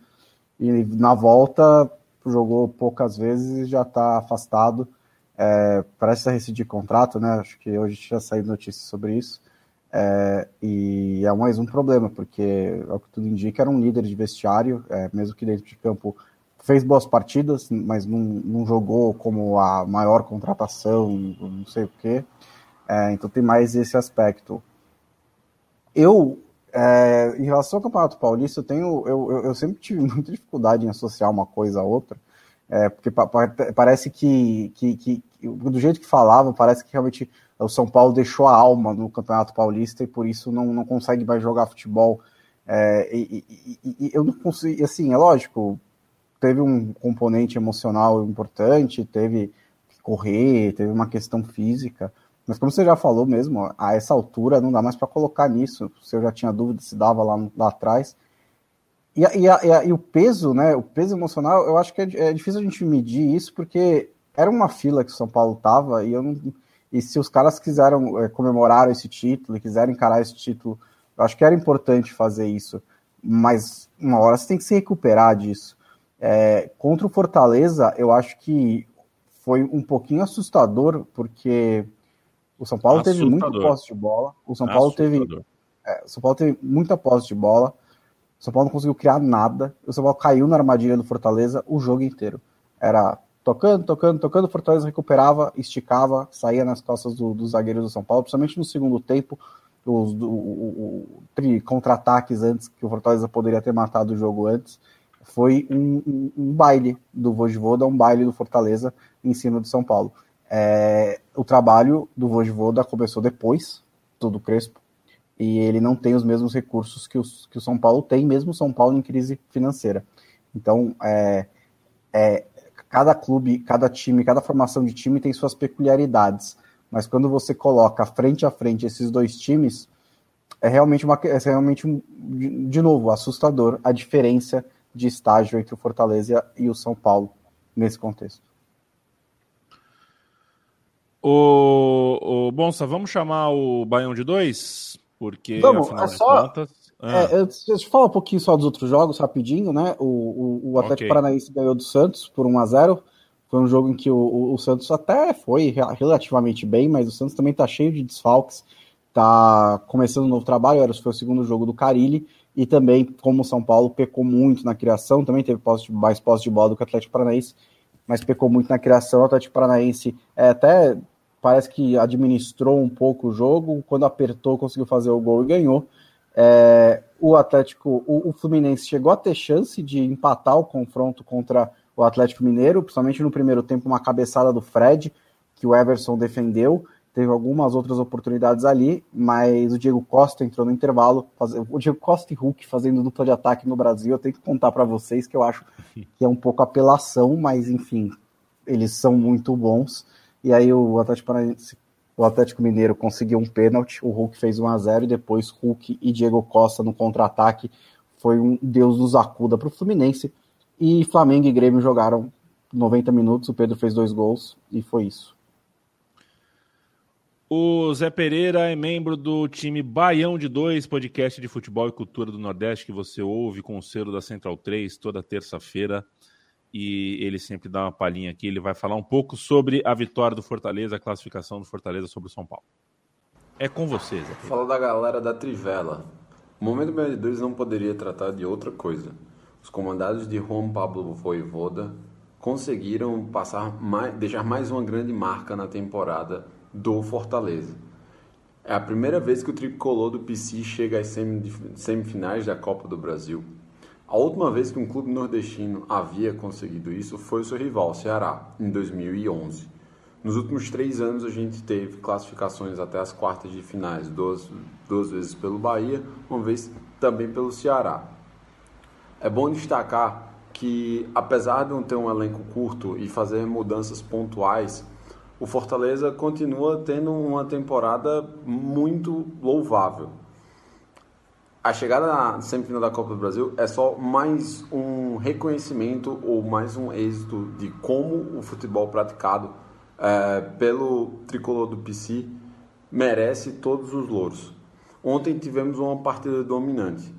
e na volta jogou poucas vezes e já está afastado é, parece rescindir contrato, né? Acho que hoje já saiu notícias sobre isso. É, e é mais um problema, porque, ao que tudo indica, era um líder de vestiário, é, mesmo que dentro de campo fez boas partidas, mas não, não jogou como a maior contratação, não sei o quê. É, então tem mais esse aspecto. Eu, é, em relação ao Campeonato Paulista, eu, tenho, eu, eu, eu sempre tive muita dificuldade em associar uma coisa a outra. É, porque pa parece que, que, que, do jeito que falavam, parece que realmente o São Paulo deixou a alma no Campeonato Paulista e por isso não, não consegue mais jogar futebol. É, e, e, e, eu não consigo, assim, é lógico, teve um componente emocional importante, teve que correr, teve uma questão física, mas como você já falou mesmo, a essa altura não dá mais para colocar nisso. Se eu já tinha dúvida se dava lá, lá atrás, e, e, a, e, o peso, né? O peso emocional, eu acho que é, é, difícil a gente medir isso, porque era uma fila que o São Paulo tava, e eu não. E se os caras quiseram é, comemorar esse título, quiserem encarar esse título, eu acho que era importante fazer isso. Mas uma hora você tem que se recuperar disso. É, contra o Fortaleza, eu acho que foi um pouquinho assustador, porque o São Paulo assustador. teve muita posse de bola. O São Paulo teve. É, o São Paulo teve muita posse de bola. São Paulo não conseguiu criar nada. O São Paulo caiu na armadilha do Fortaleza o jogo inteiro. Era tocando, tocando, tocando, o Fortaleza recuperava, esticava, saía nas costas dos do zagueiros do São Paulo, principalmente no segundo tempo, os do, o, o, contra-ataques antes, que o Fortaleza poderia ter matado o jogo antes. Foi um, um, um baile do Vojvoda, um baile do Fortaleza em cima do São Paulo. É, o trabalho do Vojvoda começou depois, do Crespo, e ele não tem os mesmos recursos que, os, que o São Paulo tem, mesmo o São Paulo em crise financeira. Então, é, é, cada clube, cada time, cada formação de time tem suas peculiaridades, mas quando você coloca frente a frente esses dois times, é realmente, uma, é realmente um, de novo, assustador a diferença de estágio entre o Fortaleza e o São Paulo nesse contexto. O, o Bonsa, vamos chamar o Baião de dois? Porque, Vamos, afinal é só, contas. Ah. É, eu, deixa eu falar um pouquinho só dos outros jogos, rapidinho, né? O, o, o Atlético okay. Paranaense ganhou do Santos por 1 a 0 Foi um jogo em que o, o, o, Santos até foi relativamente bem, mas o Santos também tá cheio de desfalques. Tá começando um novo trabalho, era, foi o segundo jogo do Carilli. E também, como o São Paulo pecou muito na criação, também teve posse de, mais posse de bola do que o Atlético Paranaense, mas pecou muito na criação. O Atlético Paranaense é, até parece que administrou um pouco o jogo, quando apertou conseguiu fazer o gol e ganhou. É, o Atlético, o, o, Fluminense chegou a ter chance de empatar o confronto contra o Atlético Mineiro, principalmente no primeiro tempo, uma cabeçada do Fred, que o Everson defendeu. Teve algumas outras oportunidades ali, mas o Diego Costa entrou no intervalo. Faz... O Diego Costa e Hulk fazendo dupla de ataque no Brasil, eu tenho que contar para vocês que eu acho que é um pouco apelação, mas enfim, eles são muito bons. E aí o Atlético o Atlético Mineiro conseguiu um pênalti, o Hulk fez 1 a 0 e depois Hulk e Diego Costa no contra-ataque foi um Deus nos acuda para o Fluminense. E Flamengo e Grêmio jogaram 90 minutos, o Pedro fez dois gols e foi isso. O Zé Pereira é membro do time Baião de Dois, podcast de futebol e cultura do Nordeste, que você ouve com o selo da Central 3 toda terça-feira. E ele sempre dá uma palhinha aqui. Ele vai falar um pouco sobre a vitória do Fortaleza, a classificação do Fortaleza sobre o São Paulo. É com você, Zé. Pereira. Fala da galera da Trivela. O Momento Dois não poderia tratar de outra coisa. Os comandados de Juan Pablo Voivoda conseguiram passar mais, deixar mais uma grande marca na temporada do Fortaleza. É a primeira vez que o tricolor do PC chega às semifinais da Copa do Brasil. A última vez que um clube nordestino havia conseguido isso foi o seu rival, o Ceará, em 2011. Nos últimos três anos a gente teve classificações até as quartas de finais, duas, duas vezes pelo Bahia, uma vez também pelo Ceará. É bom destacar que, apesar de não ter um elenco curto e fazer mudanças pontuais, o Fortaleza continua tendo uma temporada muito louvável. A chegada na semifinal da Copa do Brasil é só mais um reconhecimento ou mais um êxito de como o futebol praticado é, pelo tricolor do PC merece todos os louros. Ontem tivemos uma partida dominante.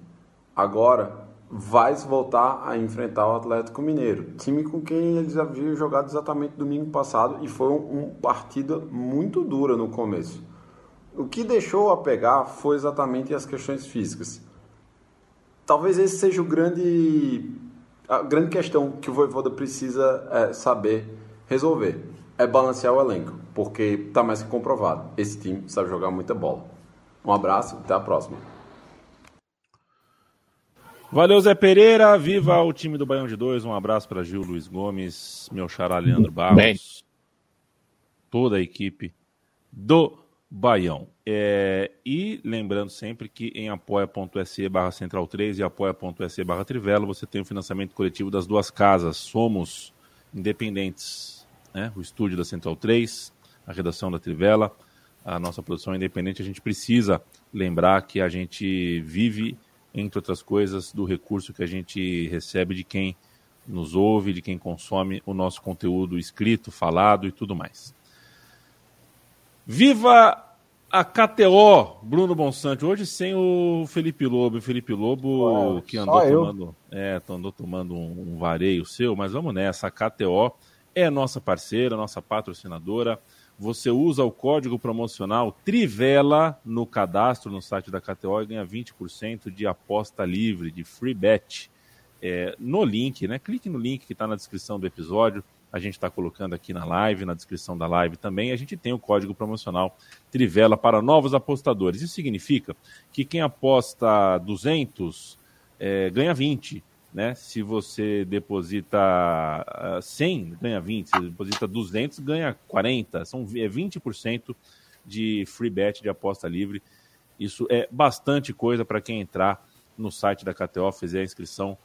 Agora vai voltar a enfrentar o Atlético Mineiro, time com quem eles haviam jogado exatamente domingo passado e foi uma partida muito dura no começo. O que deixou a pegar foi exatamente as questões físicas. Talvez esse seja o grande a grande questão que o Voivoda precisa é, saber resolver é balancear o elenco, porque está mais que comprovado. Esse time sabe jogar muita bola. Um abraço, até a próxima. Valeu, Zé Pereira. Viva o time do Baião de Dois. Um abraço para Gil Luiz Gomes, meu xará Leandro Barros, Bem. toda a equipe do Baião. É, e lembrando sempre que em apoia.se barra central 3 e apoia.se barra trivela você tem o financiamento coletivo das duas casas. Somos independentes. Né? O estúdio da Central 3, a redação da Trivela, a nossa produção é independente. A gente precisa lembrar que a gente vive entre outras coisas, do recurso que a gente recebe de quem nos ouve, de quem consome o nosso conteúdo escrito, falado e tudo mais. Viva a KTO, Bruno Bonsante. Hoje sem o Felipe Lobo. O Felipe Lobo que andou tomando, é, andou tomando um, um vareio seu, mas vamos nessa. A KTO é nossa parceira, nossa patrocinadora você usa o código promocional Trivela no cadastro no site da KTO e ganha 20% de aposta livre, de free bet. É, no link, né? Clique no link que está na descrição do episódio. A gente está colocando aqui na live, na descrição da live também. A gente tem o código promocional Trivela para novos apostadores. Isso significa que quem aposta 200 é, ganha 20 né? Se você deposita 100, ah, ganha 20. Se deposita 200, ganha 40. São é 20% de free bet de aposta livre. Isso é bastante coisa para quem entrar no site da KTO, fizer a inscrição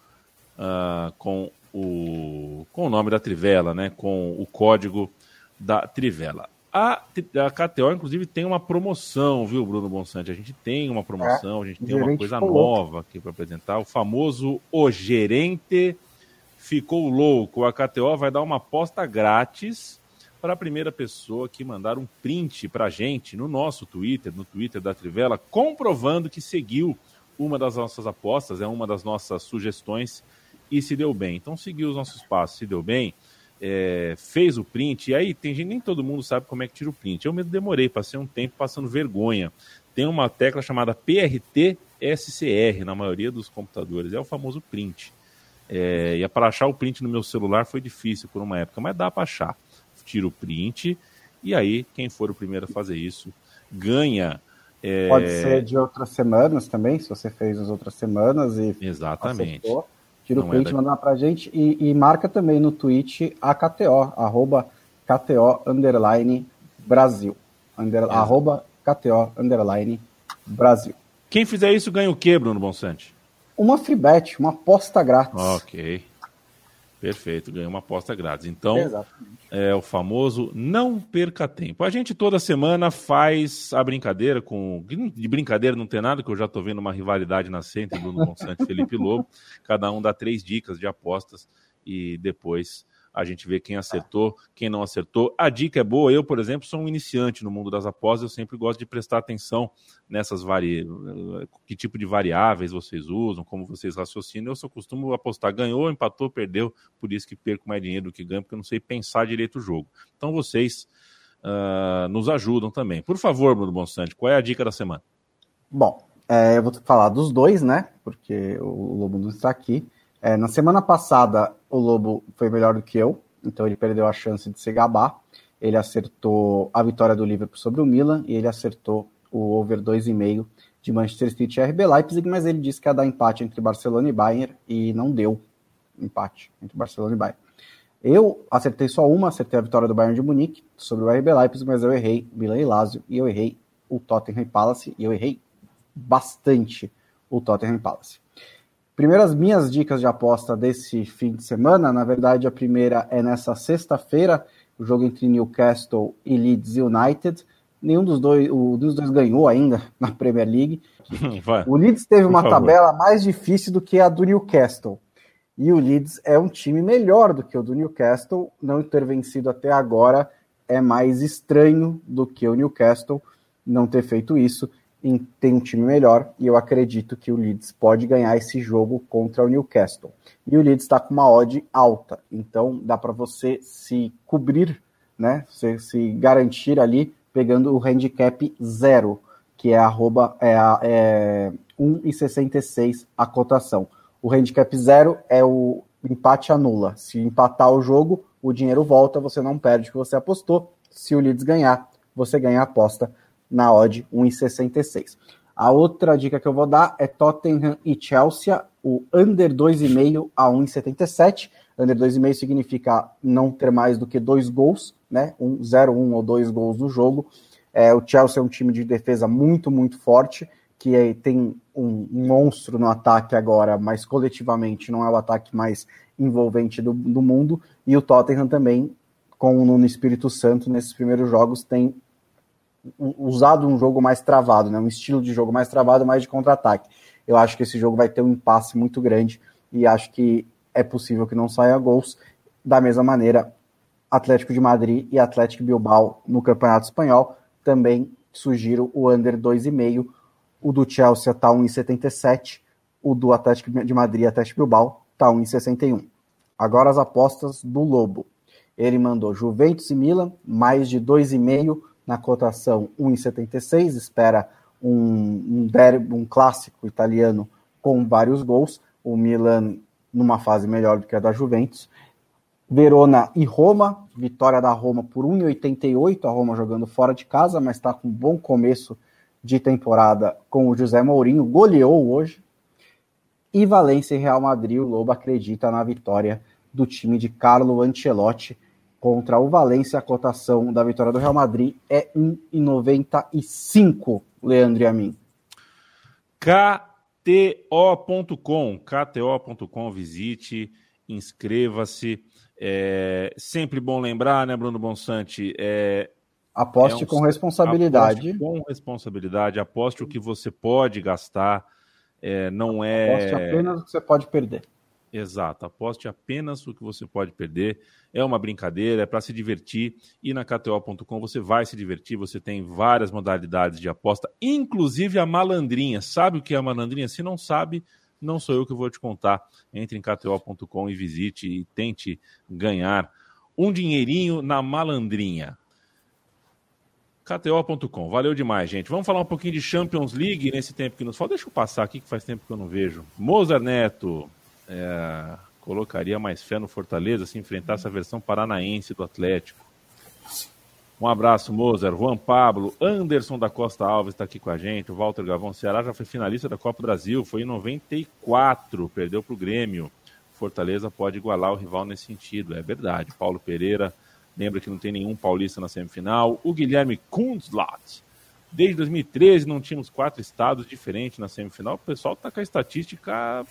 uh, com, o, com o nome da Trivela, né? Com o código da Trivela. A, a KTO, inclusive, tem uma promoção, viu, Bruno Bonsante? A gente tem uma promoção, a gente tem uma coisa nova aqui para apresentar. O famoso O Gerente ficou louco. A KTO vai dar uma aposta grátis para a primeira pessoa que mandar um print para a gente no nosso Twitter, no Twitter da Trivela, comprovando que seguiu uma das nossas apostas, é uma das nossas sugestões e se deu bem. Então, seguiu os nossos passos, se deu bem é, fez o print, e aí tem gente, nem todo mundo sabe como é que tira o print. Eu mesmo demorei, passei um tempo passando vergonha. Tem uma tecla chamada PRT-SCR na maioria dos computadores, é o famoso print. É, e é para achar o print no meu celular foi difícil por uma época, mas dá para achar. Tira o print, e aí quem for o primeiro a fazer isso ganha. É... Pode ser de outras semanas também, se você fez as outras semanas e. Exatamente. Acertou. Tira o print, é da... manda pra gente e, e, marca também no tweet a KTO, arroba KTO underline Brasil. Under, arroba KTO underline Brasil. Quem fizer isso ganha o quê, Bruno Bonsante? Uma free bet, uma aposta grátis. Ok. Perfeito, ganhou uma aposta grátis. Então, Exatamente. é o famoso não perca tempo. A gente toda semana faz a brincadeira com. De brincadeira não tem nada, que eu já estou vendo uma rivalidade nascente do Bruno Monsanto e Felipe Lobo. Cada um dá três dicas de apostas e depois a gente vê quem acertou, quem não acertou. A dica é boa. Eu, por exemplo, sou um iniciante no mundo das apostas. Eu sempre gosto de prestar atenção nessas vari... que tipo de variáveis vocês usam, como vocês raciocinam. Eu só costumo apostar ganhou, empatou, perdeu. Por isso que perco mais dinheiro do que ganho, porque eu não sei pensar direito o jogo. Então vocês uh, nos ajudam também. Por favor, Bruno Bonsante, qual é a dica da semana? Bom, é, eu vou falar dos dois, né? Porque o Lobo não está aqui. É, na semana passada, o Lobo foi melhor do que eu, então ele perdeu a chance de se gabar. Ele acertou a vitória do Liverpool sobre o Milan e ele acertou o over 2,5 de Manchester City e RB Leipzig, mas ele disse que ia dar empate entre Barcelona e Bayern e não deu empate entre Barcelona e Bayern. Eu acertei só uma, acertei a vitória do Bayern de Munique sobre o RB Leipzig, mas eu errei Milan e Lazio e eu errei o Tottenham Palace e eu errei bastante o Tottenham Palace. Primeiro, as minhas dicas de aposta desse fim de semana. Na verdade, a primeira é nessa sexta-feira, o jogo entre Newcastle e Leeds United. Nenhum dos dois, o dos dois ganhou ainda na Premier League. Vai, o Leeds teve uma tabela mais difícil do que a do Newcastle. E o Leeds é um time melhor do que o do Newcastle. Não ter vencido até agora é mais estranho do que o Newcastle não ter feito isso tem um time melhor e eu acredito que o Leeds pode ganhar esse jogo contra o Newcastle. E o Leeds está com uma odd alta, então dá para você se cobrir, né? Você se garantir ali pegando o handicap zero, que é arroba é, é 1,66 a cotação. O handicap zero é o empate anula. Se empatar o jogo, o dinheiro volta, você não perde o que você apostou. Se o Leeds ganhar, você ganha a aposta na odd 1,66. A outra dica que eu vou dar é Tottenham e Chelsea, o under 2,5 a 1,77. Under 2,5 significa não ter mais do que dois gols, né? Um, 0, 1 ou dois gols no jogo. É, o Chelsea é um time de defesa muito, muito forte, que é, tem um, um, monstro no ataque agora, mas coletivamente não é o ataque mais envolvente do, do mundo. E o Tottenham também, com o Nuno Espírito Santo, nesses primeiros jogos, tem usado um jogo mais travado, né? um estilo de jogo mais travado, mais de contra-ataque. Eu acho que esse jogo vai ter um impasse muito grande e acho que é possível que não saia gols. Da mesma maneira, Atlético de Madrid e Atlético Bilbao no Campeonato Espanhol também sugiro o under 2,5. O do Chelsea está 1,77. O do Atlético de Madrid e Atlético Bilbao está 1,61. Agora as apostas do Lobo. Ele mandou Juventus e Milan, mais de 2,5 na cotação 1,76, espera um, um, derby, um clássico italiano com vários gols, o Milan numa fase melhor do que a da Juventus. Verona e Roma, vitória da Roma por 1,88, a Roma jogando fora de casa, mas está com um bom começo de temporada com o José Mourinho, goleou hoje. E Valência e Real Madrid, o Lobo acredita na vitória do time de Carlo Ancelotti, contra o Valência, a cotação da vitória do Real Madrid é 1,95, Leandro e a mim. KTO.com, KTO.com, visite, inscreva-se. É sempre bom lembrar, né, Bruno Bonsante? É, aposte é um, com responsabilidade. Aposte com responsabilidade, aposte o que você pode gastar. É, não é. Aposte apenas o que você pode perder. Exato, aposte apenas o que você pode perder. É uma brincadeira, é para se divertir. E na KTO.com você vai se divertir. Você tem várias modalidades de aposta, inclusive a malandrinha. Sabe o que é a malandrinha? Se não sabe, não sou eu que vou te contar. Entre em KTO.com e visite e tente ganhar um dinheirinho na malandrinha. KTO.com, valeu demais, gente. Vamos falar um pouquinho de Champions League nesse tempo que nos falta. Deixa eu passar aqui que faz tempo que eu não vejo. Mozart Neto, é, colocaria mais fé no Fortaleza se enfrentasse a versão paranaense do Atlético. Um abraço, Mozart, Juan Pablo, Anderson da Costa Alves está aqui com a gente, o Walter Gavão, Ceará já foi finalista da Copa Brasil, foi em 94, perdeu para o Grêmio. Fortaleza pode igualar o rival nesse sentido, é verdade. Paulo Pereira, lembra que não tem nenhum paulista na semifinal. O Guilherme Kunzlat, desde 2013 não tínhamos quatro estados diferentes na semifinal. O pessoal está com a estatística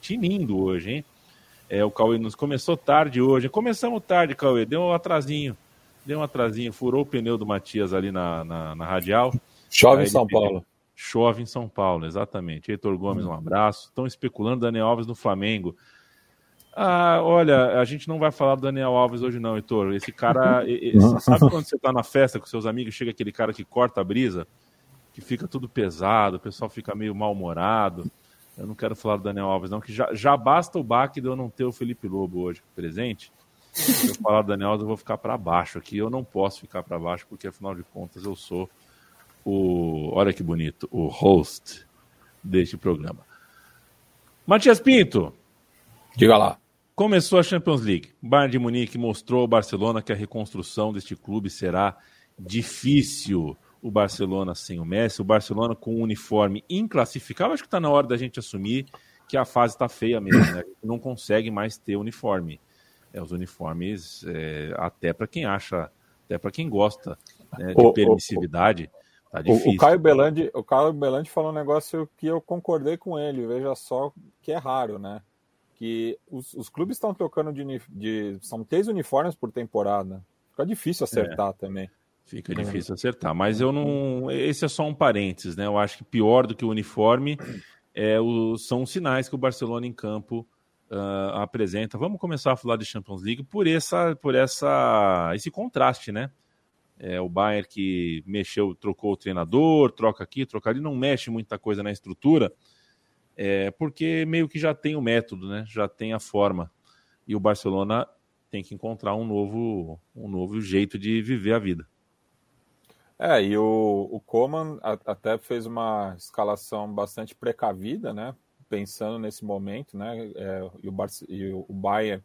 tinindo hoje, hein? É, o Cauê nos começou tarde hoje. Começamos tarde, Cauê. Deu um atrasinho. Deu um atrasinho. Furou o pneu do Matias ali na, na, na radial. Chove em São Paulo. Chove em São Paulo, exatamente. Heitor Gomes, um abraço. Estão especulando Daniel Alves no Flamengo. Ah, olha, a gente não vai falar do Daniel Alves hoje não, Heitor. Esse cara, esse, sabe quando você tá na festa com seus amigos, chega aquele cara que corta a brisa, que fica tudo pesado, o pessoal fica meio mal-humorado. Eu não quero falar do Daniel Alves não, que já, já basta o baque de eu não ter o Felipe Lobo hoje presente. Se eu falar do Daniel Alves, eu vou ficar para baixo aqui. Eu não posso ficar para baixo, porque afinal de contas eu sou o, olha que bonito, o host deste programa. Matias Pinto. Diga lá. Começou a Champions League. Bayern de Munique mostrou ao Barcelona que a reconstrução deste clube será difícil. O Barcelona sem o Messi, o Barcelona com um uniforme inclassificável. Acho que está na hora da gente assumir que a fase está feia mesmo, né? Não consegue mais ter uniforme. É, os uniformes, é, até para quem acha, até para quem gosta né, de permissividade. O, o Tá difícil. O, o, Caio Belandi, o Caio Belandi falou um negócio que eu concordei com ele, veja só que é raro, né? Que os, os clubes estão trocando de, de, São três uniformes por temporada. Fica difícil acertar é, também. Fica é. difícil acertar. Mas eu não. Esse é só um parênteses, né? Eu acho que pior do que o uniforme é o, são os sinais que o Barcelona em campo uh, apresenta. Vamos começar a falar de Champions League por essa, por essa, esse contraste, né? É, o Bayern que mexeu, trocou o treinador, troca aqui, troca ali, não mexe muita coisa na estrutura, é, porque meio que já tem o método, né? já tem a forma. E o Barcelona tem que encontrar um novo, um novo jeito de viver a vida. É, e o, o Coman até fez uma escalação bastante precavida, né? Pensando nesse momento, né? É, e, o e o Bayern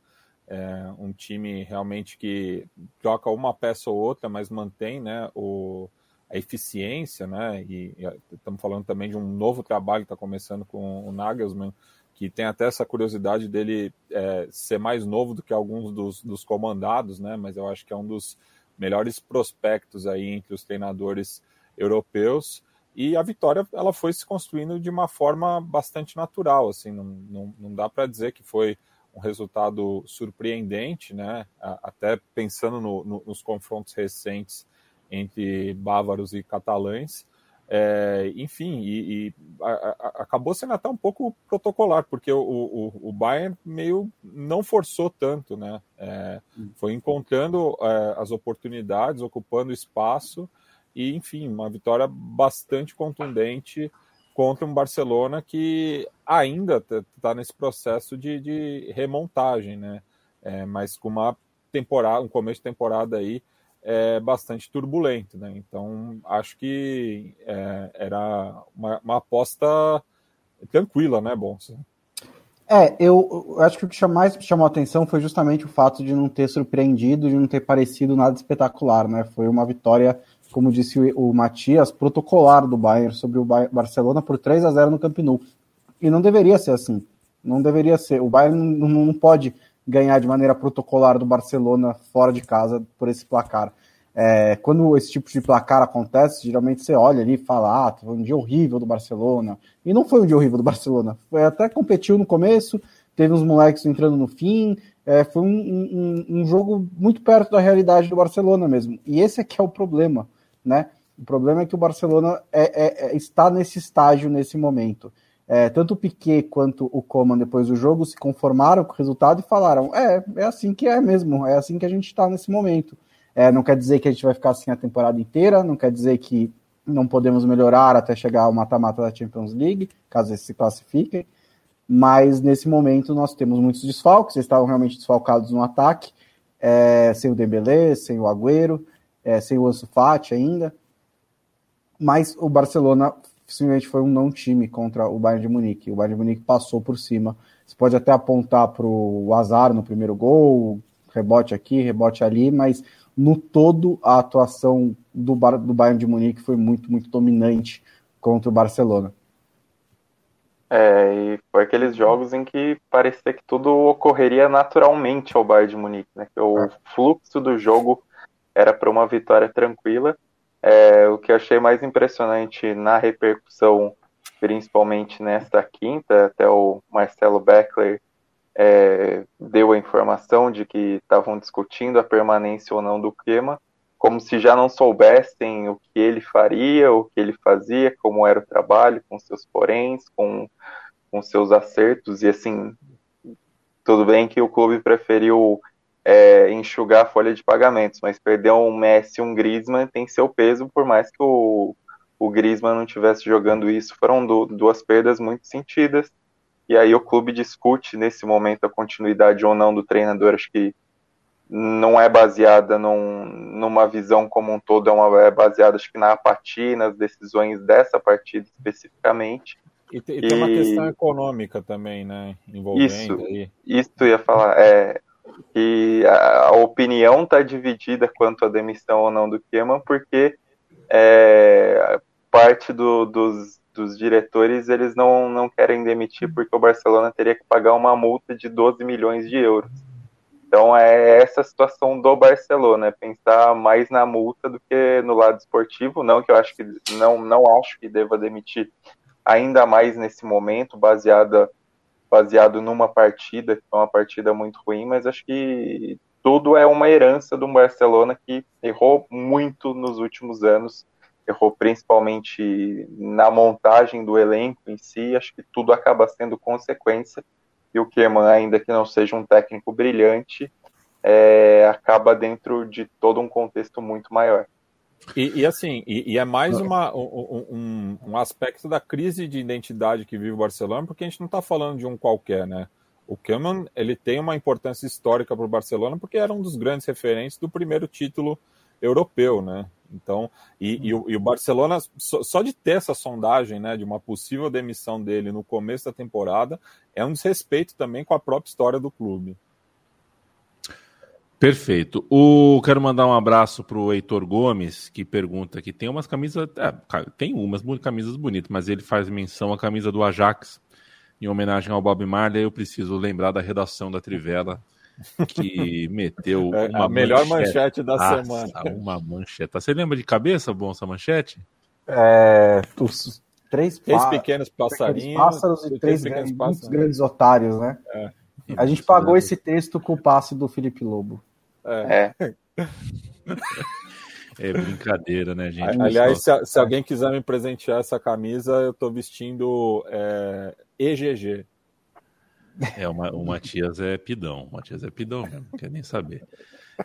é um time realmente que troca uma peça ou outra, mas mantém né, o, a eficiência, né? E, e, estamos falando também de um novo trabalho que está começando com o Nagelsmann, que tem até essa curiosidade dele é, ser mais novo do que alguns dos, dos, comandados, né? Mas eu acho que é um dos melhores prospectos aí entre os treinadores europeus. E a vitória ela foi se construindo de uma forma bastante natural, assim, não, não, não dá para dizer que foi um resultado surpreendente, né? até pensando no, no, nos confrontos recentes entre bávaros e catalães. É, enfim, e, e a, a, acabou sendo até um pouco protocolar, porque o, o, o Bayern meio não forçou tanto, né? É, foi encontrando é, as oportunidades, ocupando espaço, e enfim, uma vitória bastante contundente contra um Barcelona que ainda está tá nesse processo de, de remontagem, né? É, mas com uma temporada, um começo de temporada aí é, bastante turbulento, né? Então acho que é, era uma, uma, aposta tranquila, né, Bonsa? É, eu, eu acho que o que mais chamou a atenção foi justamente o fato de não ter surpreendido, de não ter parecido nada espetacular, né? Foi uma vitória como disse o, o Matias, protocolar do Bayern sobre o Barcelona por 3 a 0 no Camp Nou. E não deveria ser assim. Não deveria ser. O Bayern não, não pode ganhar de maneira protocolar do Barcelona fora de casa por esse placar. É, quando esse tipo de placar acontece, geralmente você olha ali e fala, ah, foi um dia horrível do Barcelona. E não foi um dia horrível do Barcelona. Foi até competiu no começo, teve uns moleques entrando no fim, é, foi um, um, um, jogo muito perto da realidade do Barcelona mesmo. E esse é que é o problema né? O problema é que o Barcelona é, é, é, está nesse estágio nesse momento. É, tanto o Piquet quanto o Coman, depois do jogo, se conformaram com o resultado e falaram: é, é assim que é mesmo, é assim que a gente está nesse momento. É, não quer dizer que a gente vai ficar assim a temporada inteira, não quer dizer que não podemos melhorar até chegar ao mata-mata da Champions League, caso eles se classifiquem. Mas nesse momento nós temos muitos desfalques, eles estavam realmente desfalcados no ataque, é, sem o Dembélé, sem o Agüero, é, sem o Ansu Fati ainda, mas o Barcelona simplesmente foi um não time contra o Bayern de Munique. O Bayern de Munique passou por cima. Você pode até apontar para o azar no primeiro gol, rebote aqui, rebote ali, mas no todo a atuação do, do Bayern de Munique foi muito, muito dominante contra o Barcelona. É, e foi aqueles jogos em que parecia que tudo ocorreria naturalmente ao Bayern de Munique, né? O é. fluxo do jogo era para uma vitória tranquila. É, o que achei mais impressionante na repercussão, principalmente nesta quinta, até o Marcelo Beckler é, deu a informação de que estavam discutindo a permanência ou não do Kema, como se já não soubessem o que ele faria, o que ele fazia, como era o trabalho, com seus poréns, com, com seus acertos, e assim, tudo bem que o clube preferiu é, enxugar a folha de pagamentos, mas perder um Messi e um Griezmann tem seu peso, por mais que o, o Griezmann não estivesse jogando isso, foram do, duas perdas muito sentidas. E aí o clube discute nesse momento a continuidade ou não do treinador. Acho que não é baseada num, numa visão como um todo, é, uma, é baseada acho que na apatia, nas decisões dessa partida especificamente. E, e tem uma questão econômica também, né? Envolvendo isso, aí. Isso eu ia falar. É, que a, a opinião está dividida quanto à demissão ou não do Keman, porque é, parte do, dos, dos diretores eles não, não querem demitir porque o Barcelona teria que pagar uma multa de 12 milhões de euros. Então é essa situação do Barcelona, é pensar mais na multa do que no lado esportivo, não que eu acho que não, não acho que deva demitir ainda mais nesse momento, baseada baseado numa partida, que é uma partida muito ruim, mas acho que tudo é uma herança do Barcelona que errou muito nos últimos anos, errou principalmente na montagem do elenco em si, acho que tudo acaba sendo consequência e o Keman, ainda que não seja um técnico brilhante, é, acaba dentro de todo um contexto muito maior. E, e assim, e, e, é mais uma, um, um, um, aspecto da crise de identidade que vive o Barcelona, porque a gente não está falando de um qualquer, né? O Keman, ele tem uma importância histórica para o Barcelona, porque era um dos grandes referentes do primeiro título europeu, né? Então, e, e, o, e o, Barcelona, só, só, de ter essa sondagem, né, de uma possível demissão dele no começo da temporada, é um desrespeito também com a própria história do clube. Perfeito. O, quero mandar um abraço para o Heitor Gomes, que pergunta que tem umas camisas. É, tem umas camisas bonitas, mas ele faz menção à camisa do Ajax, em homenagem ao Bob Marley. Eu preciso lembrar da redação da Trivela que meteu é a melhor manchete, manchete da Nossa, semana. Uma manchete. Você lembra de cabeça, bom, essa manchete? É, os três, três pequenos passarinhos. Pássaros e três, três grandes, grandes, grandes otários, né? É. A gente pagou esse texto com o passe do Felipe Lobo. É. É, é brincadeira, né, gente? Aliás, se, se, alguém quiser me presentear essa camisa, eu tô vestindo é, EGG. É, o, o Matias é pidão. O Matias é pidão mesmo, não quer nem saber.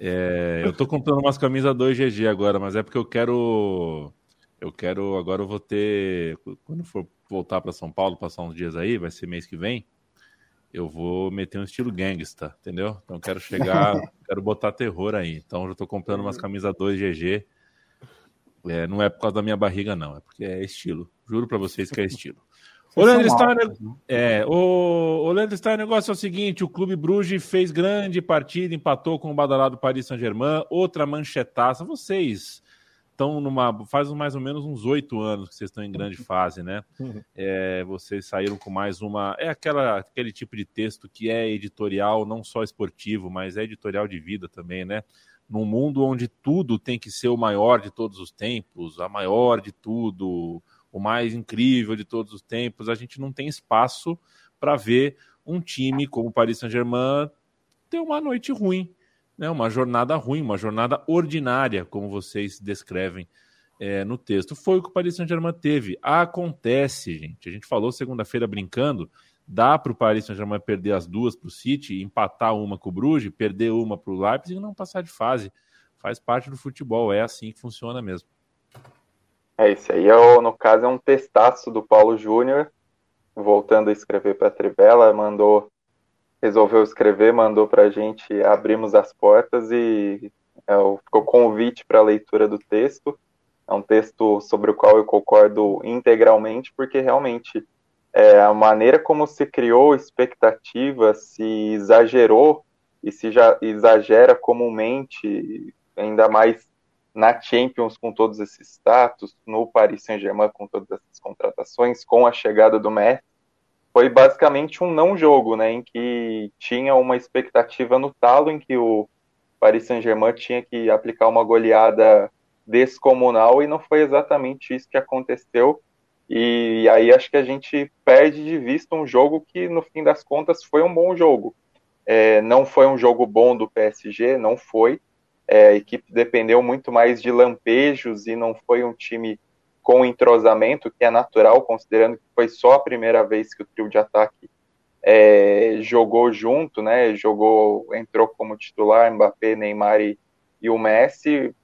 É, eu tô comprando umas camisas 2GG agora, mas é porque eu quero. Eu quero. Agora eu vou ter. Quando for voltar para São Paulo, passar uns dias aí, vai ser mês que vem. Eu vou meter um estilo gangsta, entendeu? Então quero chegar, quero botar terror aí. Então eu tô comprando umas camisas 2GG. É, não é por causa da minha barriga, não, é porque é estilo. Juro para vocês que é estilo. O Leandro, Steiner, né? é, o, Leandro Steiner, o negócio é o seguinte: o Clube Bruges fez grande partida, empatou com o badalado Paris Saint-Germain, outra manchetaça. Vocês estão numa. Faz mais ou menos uns oito anos que vocês estão em grande fase, né? Uhum. É, vocês saíram com mais uma. É aquela, aquele tipo de texto que é editorial, não só esportivo, mas é editorial de vida também, né? Num mundo onde tudo tem que ser o maior de todos os tempos, a maior de tudo o mais incrível de todos os tempos, a gente não tem espaço para ver um time como o Paris Saint-Germain ter uma noite ruim, né? uma jornada ruim, uma jornada ordinária, como vocês descrevem é, no texto. Foi o que o Paris Saint-Germain teve. Acontece, gente. A gente falou segunda-feira brincando. Dá para o Paris Saint-Germain perder as duas para o City, empatar uma com o Bruges, perder uma para o Leipzig e não passar de fase. Faz parte do futebol, é assim que funciona mesmo. É, esse aí, é, no caso, é um testaço do Paulo Júnior, voltando a escrever para a Trivela, mandou, resolveu escrever, mandou para a gente, abrimos as portas e é, ficou convite para a leitura do texto. É um texto sobre o qual eu concordo integralmente, porque realmente é, a maneira como se criou expectativa, se exagerou e se já exagera comumente, ainda mais na Champions com todos esses status, no Paris Saint-Germain com todas essas contratações, com a chegada do Messi, foi basicamente um não jogo, né, em que tinha uma expectativa no talo em que o Paris Saint-Germain tinha que aplicar uma goleada descomunal e não foi exatamente isso que aconteceu. E aí acho que a gente perde de vista um jogo que no fim das contas foi um bom jogo. É, não foi um jogo bom do PSG, não foi, é, a equipe dependeu muito mais de lampejos e não foi um time com entrosamento, que é natural, considerando que foi só a primeira vez que o trio de ataque é, jogou junto, né? Jogou, entrou como titular, Mbappé, Neymar e, e o Messi.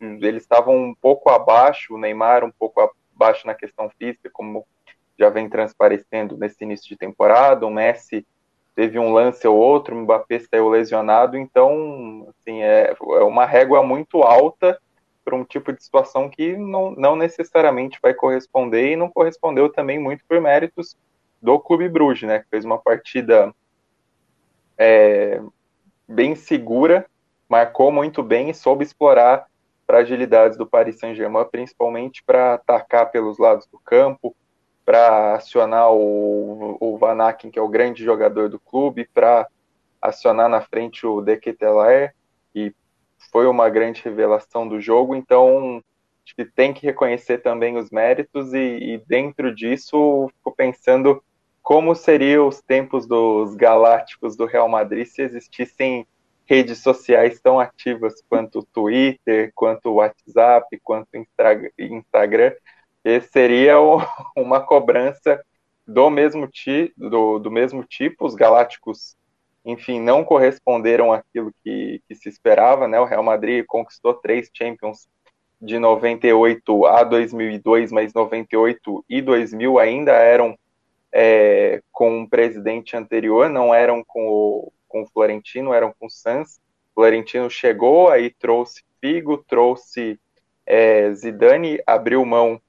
Eles estavam um pouco abaixo, o Neymar um pouco abaixo na questão física, como já vem transparecendo nesse início de temporada. O Messi teve um lance ou outro, o Mbappé saiu lesionado, então assim, é, é uma régua muito alta para um tipo de situação que não, não necessariamente vai corresponder e não correspondeu também muito por méritos do Clube Bruges, né? Que fez uma partida é, bem segura, marcou muito bem e soube explorar fragilidades do Paris Saint-Germain, principalmente para atacar pelos lados do campo, para acionar o, o Van Aken, que é o grande jogador do clube, para acionar na frente o De Ketelaere, que foi uma grande revelação do jogo. Então, acho que tem que reconhecer também os méritos e, e dentro disso, fico pensando como seriam os tempos dos galácticos do Real Madrid se existissem redes sociais tão ativas quanto o Twitter, quanto o WhatsApp, quanto o Instagram, e seria uma cobrança do mesmo, ti, do, do mesmo tipo, os galácticos, enfim, não corresponderam àquilo que, que se esperava, né? O Real Madrid conquistou três Champions de 98 a 2002, mas 98 e 2000 ainda eram é, com o presidente anterior, não eram com o, com o Florentino, eram com o Sanz. Florentino chegou, aí trouxe Figo, trouxe é, Zidane, abriu mão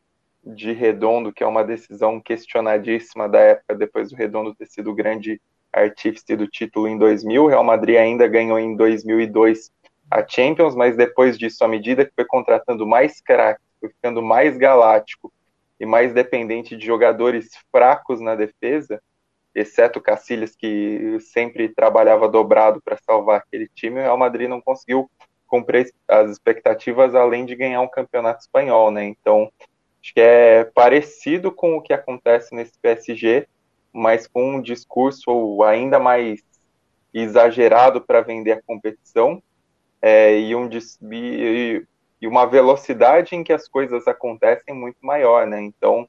de Redondo, que é uma decisão questionadíssima da época, depois do Redondo ter sido grande artífice do título em 2000. O Real Madrid ainda ganhou em 2002 a Champions, mas depois disso, à medida que foi contratando mais craques, foi ficando mais galáctico, e mais dependente de jogadores fracos na defesa, exceto Cacilhas, que sempre trabalhava dobrado para salvar aquele time, o Real Madrid não conseguiu cumprir as expectativas além de ganhar um campeonato espanhol, né? Então, acho que é parecido com o que acontece nesse PSG, mas com um discurso ainda mais exagerado para vender a competição é, e, um, e, e uma velocidade em que as coisas acontecem muito maior, né? Então,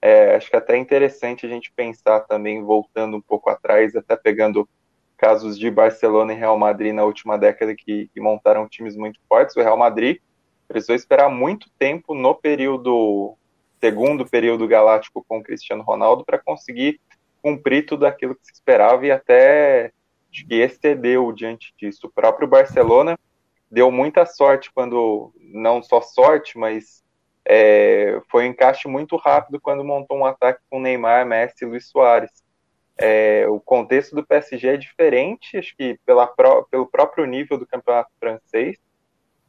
é, acho que até é interessante a gente pensar também, voltando um pouco atrás, até pegando casos de Barcelona e Real Madrid na última década que, que montaram times muito fortes. O Real Madrid precisou esperar muito tempo no período, segundo período galáctico com Cristiano Ronaldo, para conseguir cumprir tudo aquilo que se esperava e até que excedeu diante disso. O próprio Barcelona deu muita sorte quando, não só sorte, mas é, foi um encaixe muito rápido quando montou um ataque com Neymar, Messi e Luiz Soares. É, o contexto do PSG é diferente, acho que pela, pelo próprio nível do campeonato francês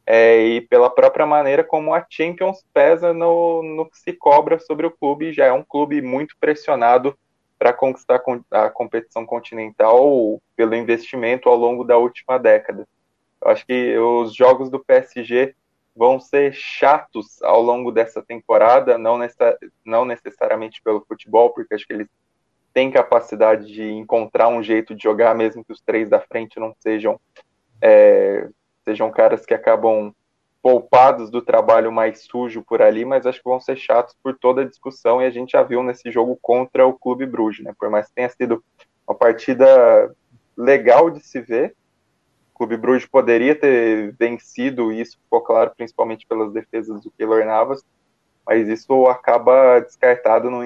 é, e pela própria maneira como a Champions pesa no, no que se cobra sobre o clube. Já é um clube muito pressionado para conquistar a competição continental pelo investimento ao longo da última década. Eu acho que os jogos do PSG vão ser chatos ao longo dessa temporada, não, nessa, não necessariamente pelo futebol, porque acho que eles têm capacidade de encontrar um jeito de jogar, mesmo que os três da frente não sejam, é, sejam caras que acabam poupados do trabalho mais sujo por ali, mas acho que vão ser chatos por toda a discussão, e a gente já viu nesse jogo contra o Clube Bruges, né? Por mais que tenha sido uma partida legal de se ver, Clube Bruges poderia ter vencido, e isso ficou claro principalmente pelas defesas do Keylor Navas, mas isso acaba descartado num,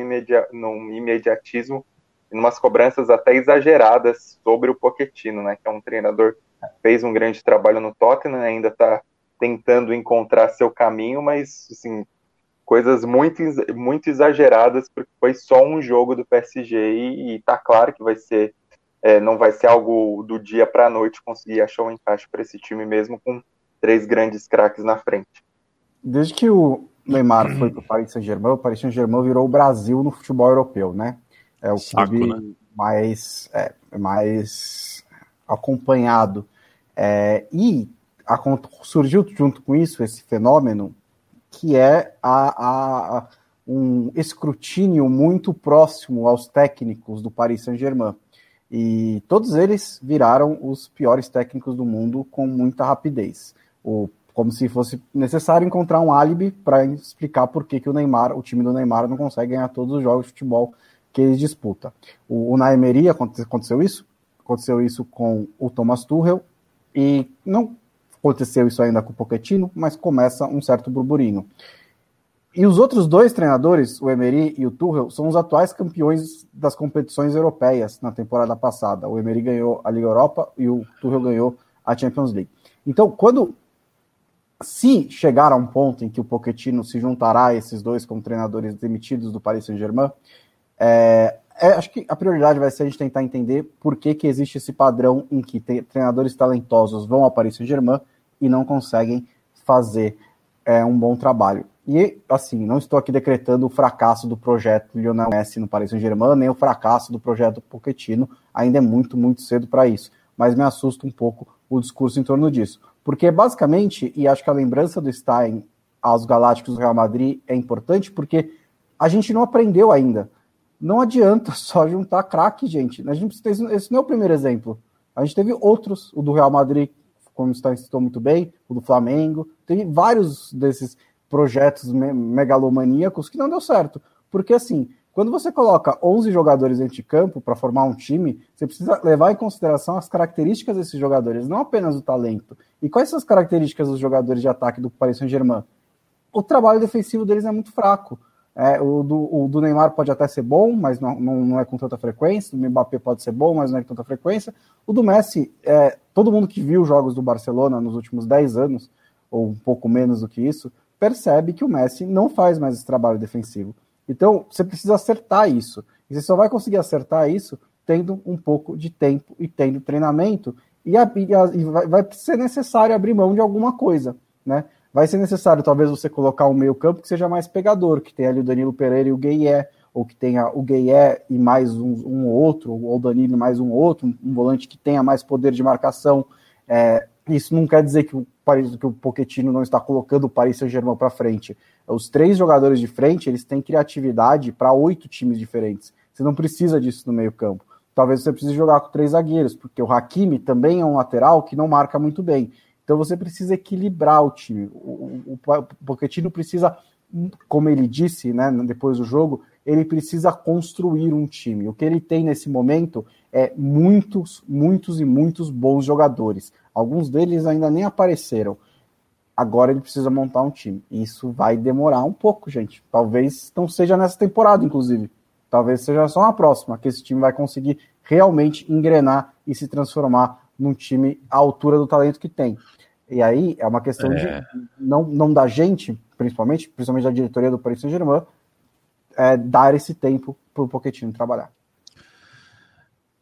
num imediatismo e umas cobranças até exageradas sobre o Pochettino, né, que é um treinador fez um grande trabalho no Tottenham, ainda está tentando encontrar seu caminho, mas assim, coisas muito, muito exageradas, porque foi só um jogo do PSG e, e tá claro que vai ser é, não vai ser algo do dia para a noite conseguir achar um encaixe para esse time mesmo com três grandes craques na frente. Desde que o Neymar foi para o Paris Saint-Germain, o Paris Saint-Germain virou o Brasil no futebol europeu, né? É o Saco, clube né? mais, é, mais acompanhado. É, e a, surgiu junto com isso esse fenômeno que é a, a, um escrutínio muito próximo aos técnicos do Paris Saint-Germain. E todos eles viraram os piores técnicos do mundo com muita rapidez. O, como se fosse necessário encontrar um álibi para explicar por que, que o Neymar, o time do Neymar, não consegue ganhar todos os jogos de futebol que ele disputa. O, o aconteceu isso, aconteceu isso com o Thomas Tuchel e não aconteceu isso ainda com o Pochettino, mas começa um certo burburinho. E os outros dois treinadores, o Emery e o Tuchel, são os atuais campeões das competições europeias na temporada passada. O Emery ganhou a Liga Europa e o Tuchel ganhou a Champions League. Então, quando se chegar a um ponto em que o Pochettino se juntará a esses dois como treinadores demitidos do Paris Saint-Germain, é, é, acho que a prioridade vai ser a gente tentar entender por que, que existe esse padrão em que treinadores talentosos vão ao Paris Saint-Germain e não conseguem fazer é, um bom trabalho. E, assim, não estou aqui decretando o fracasso do projeto Lionel Messi no Paris Saint-Germain, nem o fracasso do projeto Pochettino, ainda é muito, muito cedo para isso. Mas me assusta um pouco o discurso em torno disso. Porque, basicamente, e acho que a lembrança do Stein aos Galácticos do Real Madrid é importante, porque a gente não aprendeu ainda. Não adianta só juntar craque, gente. A gente precisa, esse não é o primeiro exemplo. A gente teve outros, o do Real Madrid, como Stein citou muito bem, o do Flamengo, teve vários desses projetos me megalomaníacos que não deu certo. Porque, assim, quando você coloca 11 jogadores de campo para formar um time, você precisa levar em consideração as características desses jogadores, não apenas o talento. E quais são as características dos jogadores de ataque do Paris Saint-Germain? O trabalho defensivo deles é muito fraco. É, o, do, o, do, Neymar pode até ser bom, mas não, não, não, é com tanta frequência. O Mbappé pode ser bom, mas não é com tanta frequência. O do Messi, é, todo mundo que viu jogos do Barcelona nos últimos 10 anos, ou um pouco menos do que isso, percebe que o Messi não faz mais esse trabalho defensivo. Então, você precisa acertar isso. E você só vai conseguir acertar isso tendo um pouco de tempo e tendo treinamento. E, a, e, a, e vai, vai, ser necessário abrir mão de alguma coisa, né? Vai ser necessário, talvez, você colocar um meio campo que seja mais pegador, que tenha ali o Danilo Pereira e o Gueye, ou que tenha o Gueye e mais um, um outro, ou o Danilo e mais um outro, um, volante que tenha mais poder de marcação. É, isso não quer dizer que o, Paris, que o Pochettino não está colocando o Paris Saint-Germain para frente. Os três jogadores de frente, eles têm criatividade para oito times diferentes. Você não precisa disso no meio campo. Talvez você precise jogar com três zagueiros, porque o Hakimi também é um lateral que não marca muito bem. Então você precisa equilibrar o time. O, o, o Pochettino precisa, como ele disse né, depois do jogo, ele precisa construir um time. O que ele tem nesse momento é muitos, muitos e muitos bons jogadores. Alguns deles ainda nem apareceram. Agora ele precisa montar um time. Isso vai demorar um pouco, gente. Talvez não seja nessa temporada, inclusive. Talvez seja só na próxima que esse time vai conseguir realmente engrenar e se transformar num time à altura do talento que tem. E aí é uma questão é. de não, não da gente, principalmente, principalmente da diretoria do Paris Saint-Germain, é, dar esse tempo para o Pochettino trabalhar.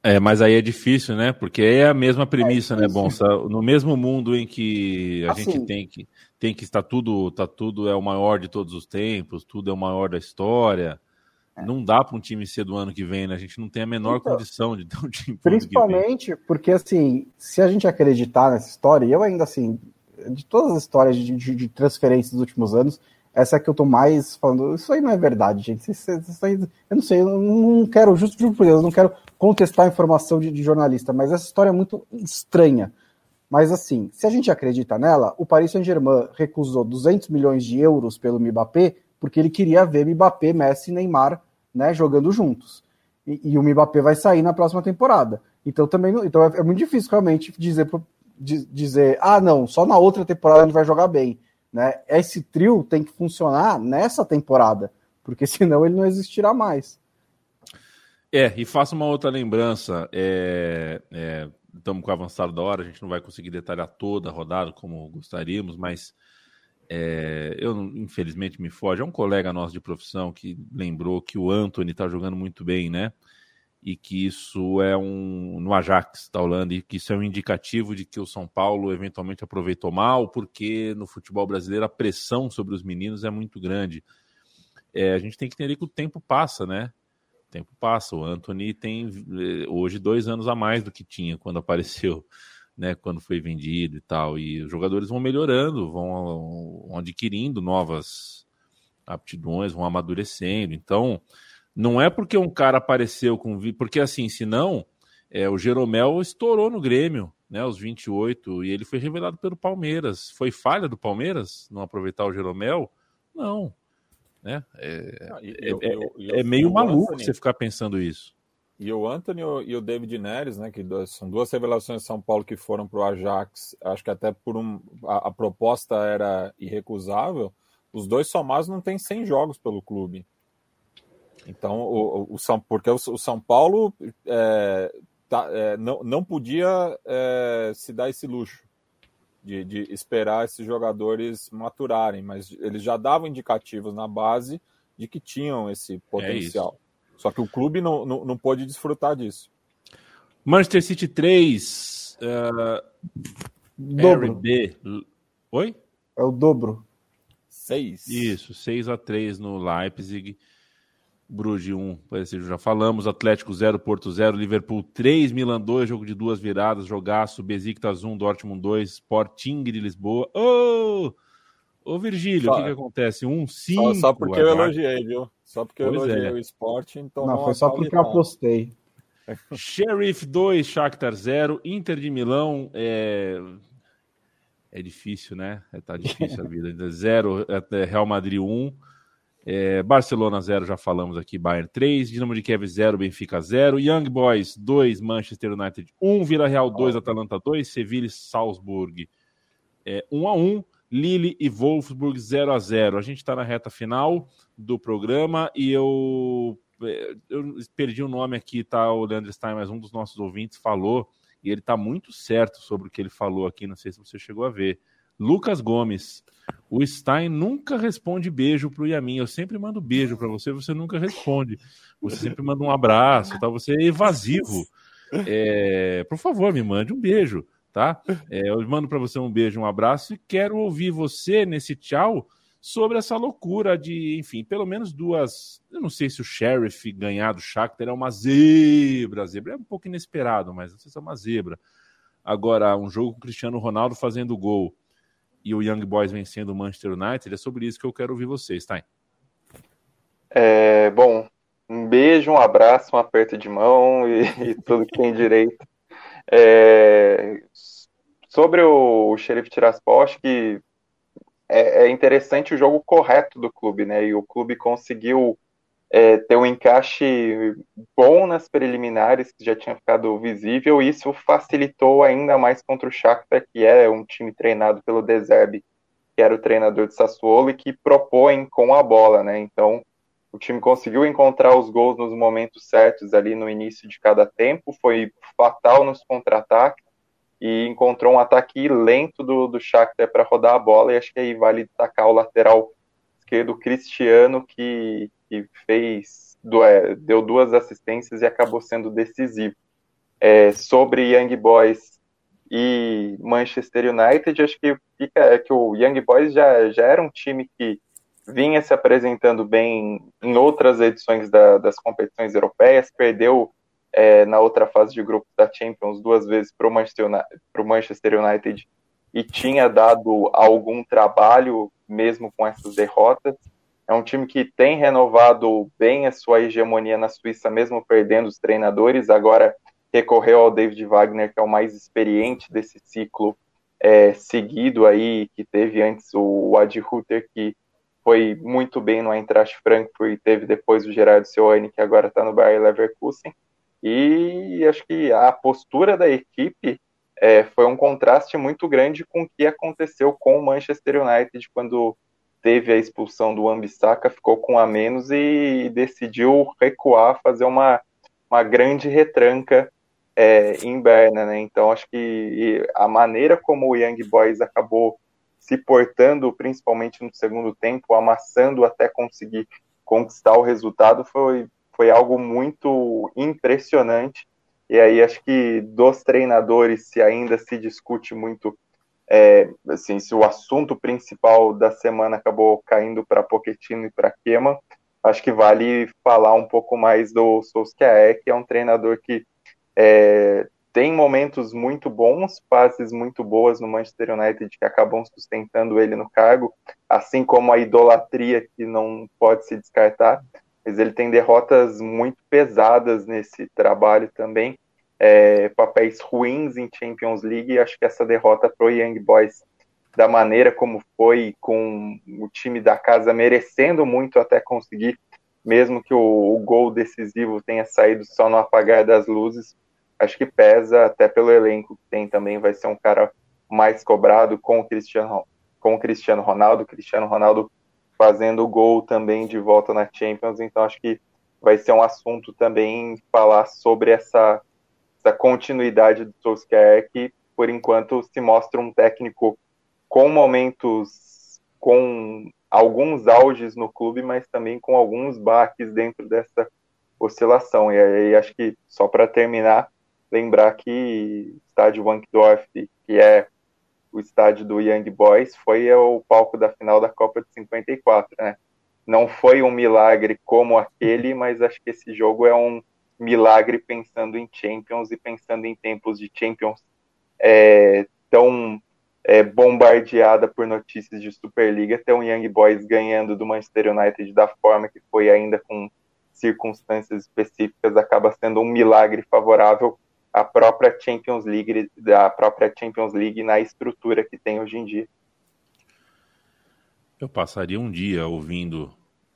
É, mas aí é difícil, né? Porque é a mesma premissa, é né, Bonsa? No mesmo mundo em que a assim, gente tem que tem que estar tudo, tá tudo é o maior de todos os tempos, tudo é o maior da história. É. Não dá para um time ser do ano que vem, né? A gente não tem a menor então, condição de ter um time. Principalmente porque, assim, se a gente acreditar nessa história, e eu ainda, assim, de todas as histórias de, de, de transferências dos últimos anos, essa é que eu tô mais falando. Isso aí não é verdade, gente. Isso, isso aí, eu não sei, eu não quero, justo por Deus, eu não quero contestar a informação de, de, jornalista, mas essa história é muito estranha. Mas assim, se a gente acredita nela, o Paris Saint-Germain recusou 200 milhões de euros pelo Mbappé porque ele queria ver Mbappé, Messi e Neymar né, jogando juntos. E, e, o Mbappé vai sair na próxima temporada. Então também então é, é muito difícil realmente dizer, dizer, ah, não, só na outra temporada ele vai jogar bem. Né? Esse trio tem que funcionar nessa temporada, porque senão ele não existirá mais. É, e faço uma outra lembrança. É, é, estamos com o avançado da hora, a gente não vai conseguir detalhar toda a rodada como gostaríamos, mas é, eu infelizmente me foge. É um colega nosso de profissão que lembrou que o Anthony está jogando muito bem, né? e que isso é um no Ajax da Holanda e que isso é um indicativo de que o São Paulo eventualmente aproveitou mal, porque no futebol brasileiro a pressão sobre os meninos é muito grande. É, a gente tem que entender que o tempo passa, né? O tempo passa. O Anthony tem eh, hoje dois anos a mais do que tinha quando apareceu, né? Quando foi vendido e tal. E os jogadores vão melhorando, vão, vão adquirindo novas aptidões, vão amadurecendo. Então, não é porque um cara apareceu com. Porque assim, senão, é, o Jeromel estourou no Grêmio, né? Os 28, e ele foi revelado pelo Palmeiras. Foi falha do Palmeiras não aproveitar o Jeromel? Não. Né? É, eu, eu, eu, é meio maluco você ficar pensando isso. E o Anthony e o David Neres, né, que são duas revelações de São Paulo que foram para o Ajax, acho que até por um. A, a, proposta era irrecusável. Os dois somados não têm 100 jogos pelo clube. Então, o, o São, porque o, o São Paulo é, tá, é, não, não podia é, se dar esse luxo de, de esperar esses jogadores maturarem, mas eles já davam indicativos na base de que tinham esse é potencial. Só que o clube não, não, não pôde desfrutar disso. Manchester City 3. Uh, dobro. RB. Oi? É o dobro. 6. Isso, 6 a 3 no Leipzig. Bruges 1, já falamos. Atlético 0, Porto 0, Liverpool 3, Milan 2, jogo de duas viradas, jogaço. Besiktas 1, Dortmund 2, Sporting de Lisboa. Ô! Oh! Ô, Virgílio, o que, que acontece? Um 5. Só, só, porque eu elogiei, viu? Só porque pois eu elogiei é. o esporte, então. Não, foi só porque eu apostei. Sheriff 2, Shakhtar 0, Inter de Milão é... é difícil, né? É, tá difícil a vida. 0, é, Real Madrid 1, é, Barcelona 0, já falamos aqui, Bayern 3, Dinamo de Kiev 0, Benfica 0, Young Boys 2, Manchester United 1, Vila Real 2, Atalanta 2, Sevilla e Salzburg é, 1 a 1 Lille e Wolfsburg 0 a 0 A gente está na reta final do programa e eu, é, eu perdi o nome aqui, tá? O Leandro Stein, mas um dos nossos ouvintes falou, e ele está muito certo sobre o que ele falou aqui, não sei se você chegou a ver. Lucas Gomes, o Stein nunca responde beijo pro Yamin. Eu sempre mando beijo para você, você nunca responde. Você sempre manda um abraço, tá? Você é evasivo. É, por favor, me mande um beijo tá? É, eu mando para você um beijo, um abraço e quero ouvir você nesse tchau sobre essa loucura de, enfim, pelo menos duas. Eu não sei se o Sheriff ganhar do Shakhtar é uma zebra. Zebra é um pouco inesperado, mas não sei se é uma zebra. Agora, um jogo com o Cristiano Ronaldo fazendo gol e o Young Boys vencendo o Manchester United, é sobre isso que eu quero ouvir vocês, tá? É, bom, um beijo, um abraço, um aperto de mão e, e tudo que tem direito. É, sobre o, o Xerife Tiraspol, acho que é, é, interessante o jogo correto do clube, né? E o clube conseguiu é, ter um encaixe bom nas preliminares, que já tinha ficado visível, e isso facilitou ainda mais contra o Shakhtar, que é um time treinado pelo Deserbe, que era o treinador de Sassuolo, e que propõe com a bola, né? Então, o time conseguiu encontrar os gols nos momentos certos ali no início de cada tempo, foi fatal nos contra-ataques e encontrou um ataque lento do, do Shakhtar para rodar a bola, e acho que aí vale destacar o lateral esquerdo Cristiano, que, que fez, é, deu duas assistências e acabou sendo decisivo. É, sobre Young Boys e Manchester United, acho que fica que o Young Boys já, já era um time que vinha se apresentando bem em outras edições da, das competições europeias, perdeu é, na outra fase de grupos da Champions duas vezes para o Manchester, United e tinha dado algum trabalho mesmo com essas derrotas. É um time que tem renovado bem a sua hegemonia na Suíça, mesmo perdendo os treinadores. Agora recorreu ao David Wagner, que é o mais experiente desse ciclo é, seguido aí, que teve antes o Adi Hutter, que foi muito bem no Eintracht Frankfurt e teve depois o Gerardo Seoane, que agora está no Bayer Leverkusen. E acho que a postura da equipe é, foi um contraste muito grande com o que aconteceu com o Manchester United quando teve a expulsão do Ambissaca, ficou com a menos e decidiu recuar, fazer uma, uma grande retranca é, em Berna, né? Então acho que a maneira como o Young Boys acabou se portando, principalmente no segundo tempo, amassando até conseguir conquistar o resultado, foi, foi algo muito impressionante. E aí acho que dos treinadores, se ainda se discute muito, é, assim, se o assunto principal da semana acabou caindo para Pochettino e para Kema, acho que vale falar um pouco mais do Solskjaer, que é um treinador que é, tem momentos muito bons, fases muito boas no Manchester United que acabam sustentando ele no cargo, assim como a idolatria que não pode se descartar mas ele tem derrotas muito pesadas nesse trabalho também, é, papéis ruins em Champions League, e acho que essa derrota para o Young Boys da maneira como foi, com o time da casa merecendo muito até conseguir, mesmo que o, o gol decisivo tenha saído só no apagar das luzes, acho que pesa até pelo elenco que tem também, vai ser um cara mais cobrado com o Cristiano, com o Cristiano Ronaldo, Cristiano Ronaldo fazendo gol também de volta na Champions, então acho que vai ser um assunto também falar sobre essa, essa continuidade do Solskjaer, que por enquanto se mostra um técnico com momentos, com alguns auges no clube, mas também com alguns baques dentro dessa oscilação. E aí acho que só para terminar, lembrar que estádio Wankdorf, que é o estádio do Young Boys, foi o palco da final da Copa de 54, né? Não foi um milagre como aquele, mas acho que esse jogo é um milagre pensando em Champions e pensando em tempos de Champions é, tão é, bombardeada por notícias de Superliga, ter um Young Boys ganhando do Manchester United da forma que foi, ainda com circunstâncias específicas, acaba sendo um milagre favorável à própria Champions League, da própria Champions League na estrutura que tem hoje em dia. Eu passaria um dia ouvindo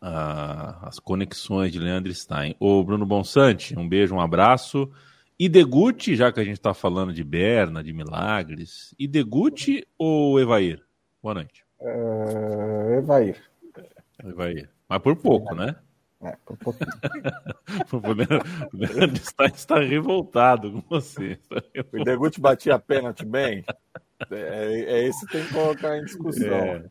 uh, as conexões de Leandro Stein. Ô, Bruno Bonsante, um beijo, um abraço. E Deguti, já que a gente está falando de Berna, de milagres, e Deguti ou Evair? Boa noite. Uh, Evair. Evair. Mas por pouco, né? É, por pouquinho. o Leandro está, está revoltado com você. O Deguti batia pênalti bem? É, é esse que tem que colocar em discussão. É.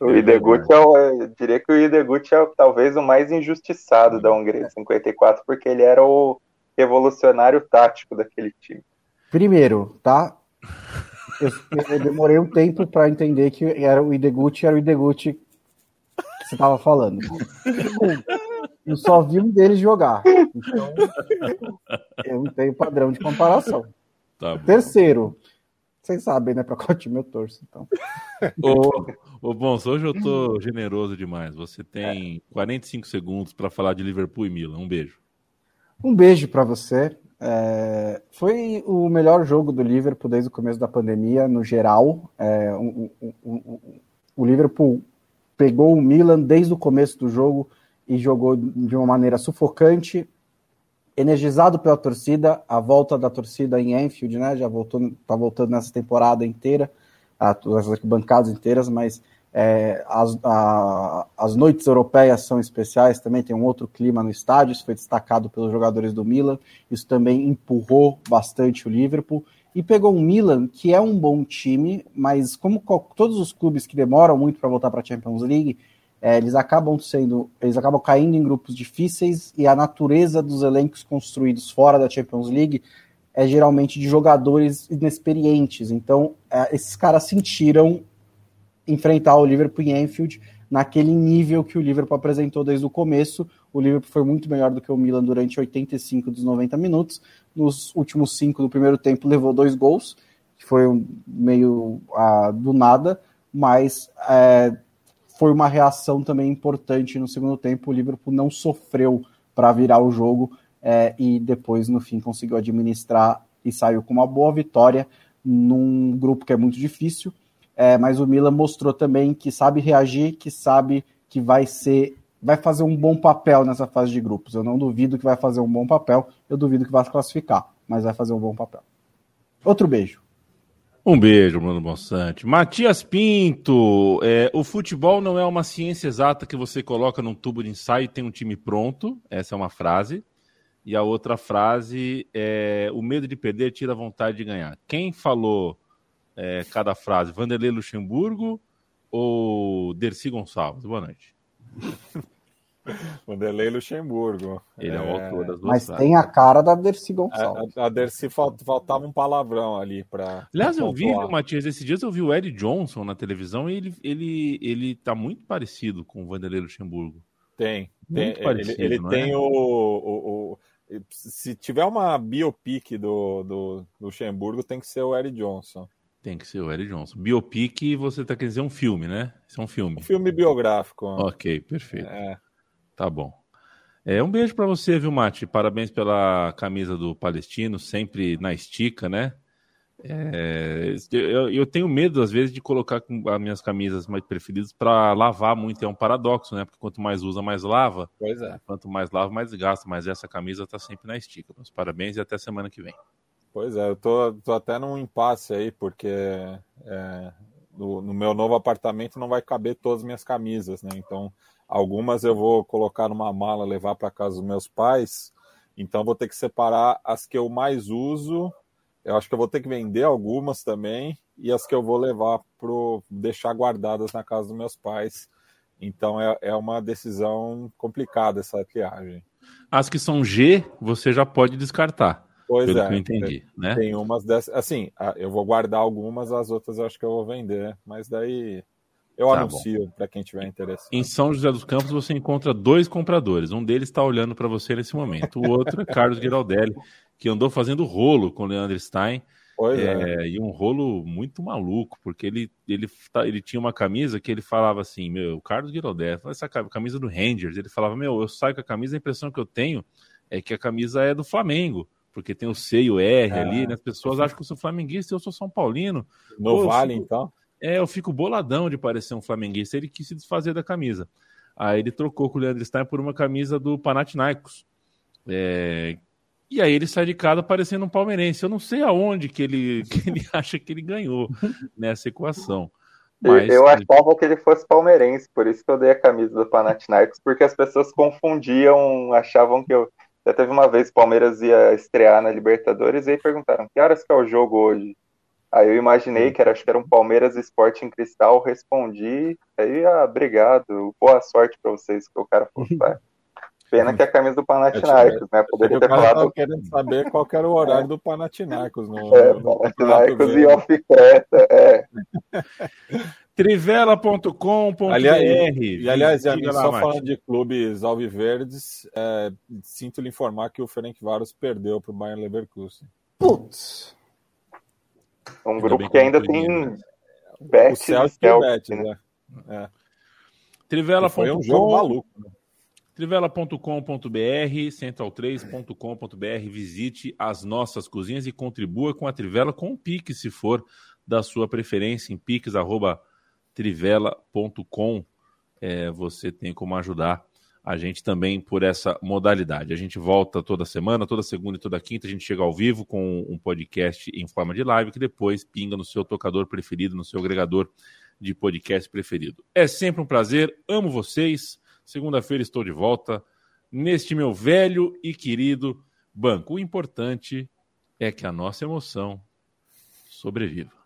O Idegut é o, eu diria que o Idegut é talvez o mais injustiçado da Hungria 54, porque ele era o revolucionário tático daquele time. Primeiro, tá? Eu, eu demorei um tempo para entender que era o Ideguchi, era o Ideguchi que você tava falando. Eu só vi um deles jogar. Então, eu não tenho padrão de comparação. Tá Terceiro, vocês sabem, né, para qual time eu torço, então. Ô, ô Bons, hoje eu tô generoso demais. Você tem é. 45 segundos para falar de Liverpool e Milan. Um beijo. Um beijo para você. É, foi o melhor jogo do Liverpool desde o começo da pandemia, no geral. É, um, um, um, o Liverpool pegou o Milan desde o começo do jogo e jogou de uma maneira sufocante, energizado pela torcida, a volta da torcida em Anfield, né? Já voltou, tá voltando nessa temporada inteira, as bancadas inteiras, mas é, as, a, as noites europeias são especiais também, tem um outro clima no estádio, isso foi destacado pelos jogadores do Milan, isso também empurrou bastante o Liverpool, e pegou um Milan que é um bom time, mas como todos os clubes que demoram muito para voltar para a Champions League, é, eles acabam sendo, eles acabam caindo em grupos difíceis e a natureza dos elencos construídos fora da Champions League é geralmente de jogadores inexperientes. Então, é, esses caras sentiram enfrentar o Liverpool em Anfield naquele nível que o Liverpool apresentou desde o começo. O Liverpool foi muito melhor do que o Milan durante 85 dos 90 minutos. Nos últimos cinco do primeiro tempo levou dois gols, que foi meio ah, do nada, mas é, foi uma reação também importante no segundo tempo. O Liverpool não sofreu para virar o jogo é, e depois, no fim, conseguiu administrar e saiu com uma boa vitória num grupo que é muito difícil é, mas o Milan mostrou também que sabe reagir, que sabe que vai ser, vai fazer um bom papel nessa fase de grupos. Eu não duvido que vai fazer um bom papel, eu duvido que vai se classificar, mas vai fazer um bom papel. Outro beijo. Um beijo, Bruno Bonsante. Matias Pinto, é, o futebol não é uma ciência exata que você coloca num tubo de ensaio e tem um time pronto. Essa é uma frase. E a outra frase é: o medo de perder tira a vontade de ganhar. Quem falou é, cada frase? Vanderlei Luxemburgo ou Dercy Gonçalves? Boa noite. Vanderlei Luxemburgo. Ele é, o autor das duas Mas tem a cara da Dercy Gonçalves. A, a Dercy faltava um palavrão ali para. Aliás, eu vi, Matias, esses dias eu vi o Ed Johnson na televisão e ele, ele, ele tá muito parecido com o Vanderlei Luxemburgo. Tem. tem parecido, ele, ele tem é? o, o, o, Se tiver uma biopic do, do Luxemburgo, tem que ser o Ed Johnson. Tem que ser o Eric Johnson. Biopic, você tá querendo dizer um filme, né? Isso é um filme. Um filme biográfico. Ok, perfeito. É. Tá bom. É, um beijo para você, viu, Mate? Parabéns pela camisa do Palestino, sempre na estica, né? É, eu, eu, tenho medo, às vezes, de colocar as minhas camisas mais preferidas para lavar muito. É um paradoxo, né? Porque quanto mais usa, mais lava. Pois é. Quanto mais lava, mais gasta. Mas essa camisa está sempre na estica. Meus parabéns e até semana que vem. Pois é, eu tô, tô até num impasse aí, porque é, no, no, meu novo apartamento não vai caber todas as minhas camisas, né? Então, algumas eu vou colocar numa mala, levar para casa dos meus pais. Então, vou ter que separar as que eu mais uso eu acho que eu vou ter que vender algumas também e as que eu vou levar para deixar guardadas na casa dos meus pais. Então é, é uma decisão complicada essa triagem. As que são G, você já pode descartar. Pois pelo é. Que eu entendi, tem, né? Tem umas dessas. Assim, eu vou guardar algumas, as outras eu acho que eu vou vender. Mas daí eu tá anuncio para quem tiver interesse. Em São José dos Campos você encontra dois compradores. Um deles está olhando para você nesse momento. O outro é Carlos Giraldelli, que andou fazendo rolo com o Leandro Stein. Pois é, é. E um rolo muito maluco, porque ele, ele, tá, ele tinha uma camisa que ele falava assim: Meu, o Carlos Giraldelli, essa camisa do Rangers. Ele falava: Meu, eu saio com a camisa, a impressão que eu tenho é que a camisa é do Flamengo, porque tem o C e o R é. ali, né? As pessoas acham que eu sou flamenguista e eu sou São Paulino. No Pô, Vale, fico, então? É, eu fico boladão de parecer um flamenguista. Ele quis se desfazer da camisa. Aí ele trocou com o Leandro Stein por uma camisa do Panathinaikos. É, e aí ele sai de casa parecendo um palmeirense. Eu não sei aonde que ele, que ele acha que ele ganhou nessa equação. Mas... Eu achava que ele fosse palmeirense, por isso que eu dei a camisa do Panathinaikos, porque as pessoas confundiam, achavam que eu. Já teve uma vez que o Palmeiras ia estrear na Libertadores e aí perguntaram: que horas que é o jogo hoje? Aí eu imaginei que era, acho que era um Palmeiras Esporte em Cristal, respondi, aí, ah, obrigado, boa sorte para vocês, que o cara falou, Pena que é a camisa do Panathinaikos, né? Poderia ter falado. querendo saber qual era o horário do Panathinaikos. No, é, no Panathinaikos e off-creta, é. Trivela.com.br. Aliás, e, aliás, só falando de clubes alviverdes, é, sinto lhe informar que o Ferenc Varos perdeu para o Bayern Leverkusen. Putz! Um grupo que ainda tem Betis o Celtic e o Betis, né? É. Trivela.com. Foi um jogo maluco, né? Trivela.com.br, central3.com.br, visite as nossas cozinhas e contribua com a Trivela com o Pix, se for da sua preferência, em pix.trivela.com. É, você tem como ajudar a gente também por essa modalidade. A gente volta toda semana, toda segunda e toda quinta, a gente chega ao vivo com um podcast em forma de live que depois pinga no seu tocador preferido, no seu agregador de podcast preferido. É sempre um prazer, amo vocês. Segunda-feira estou de volta neste meu velho e querido banco. O importante é que a nossa emoção sobreviva.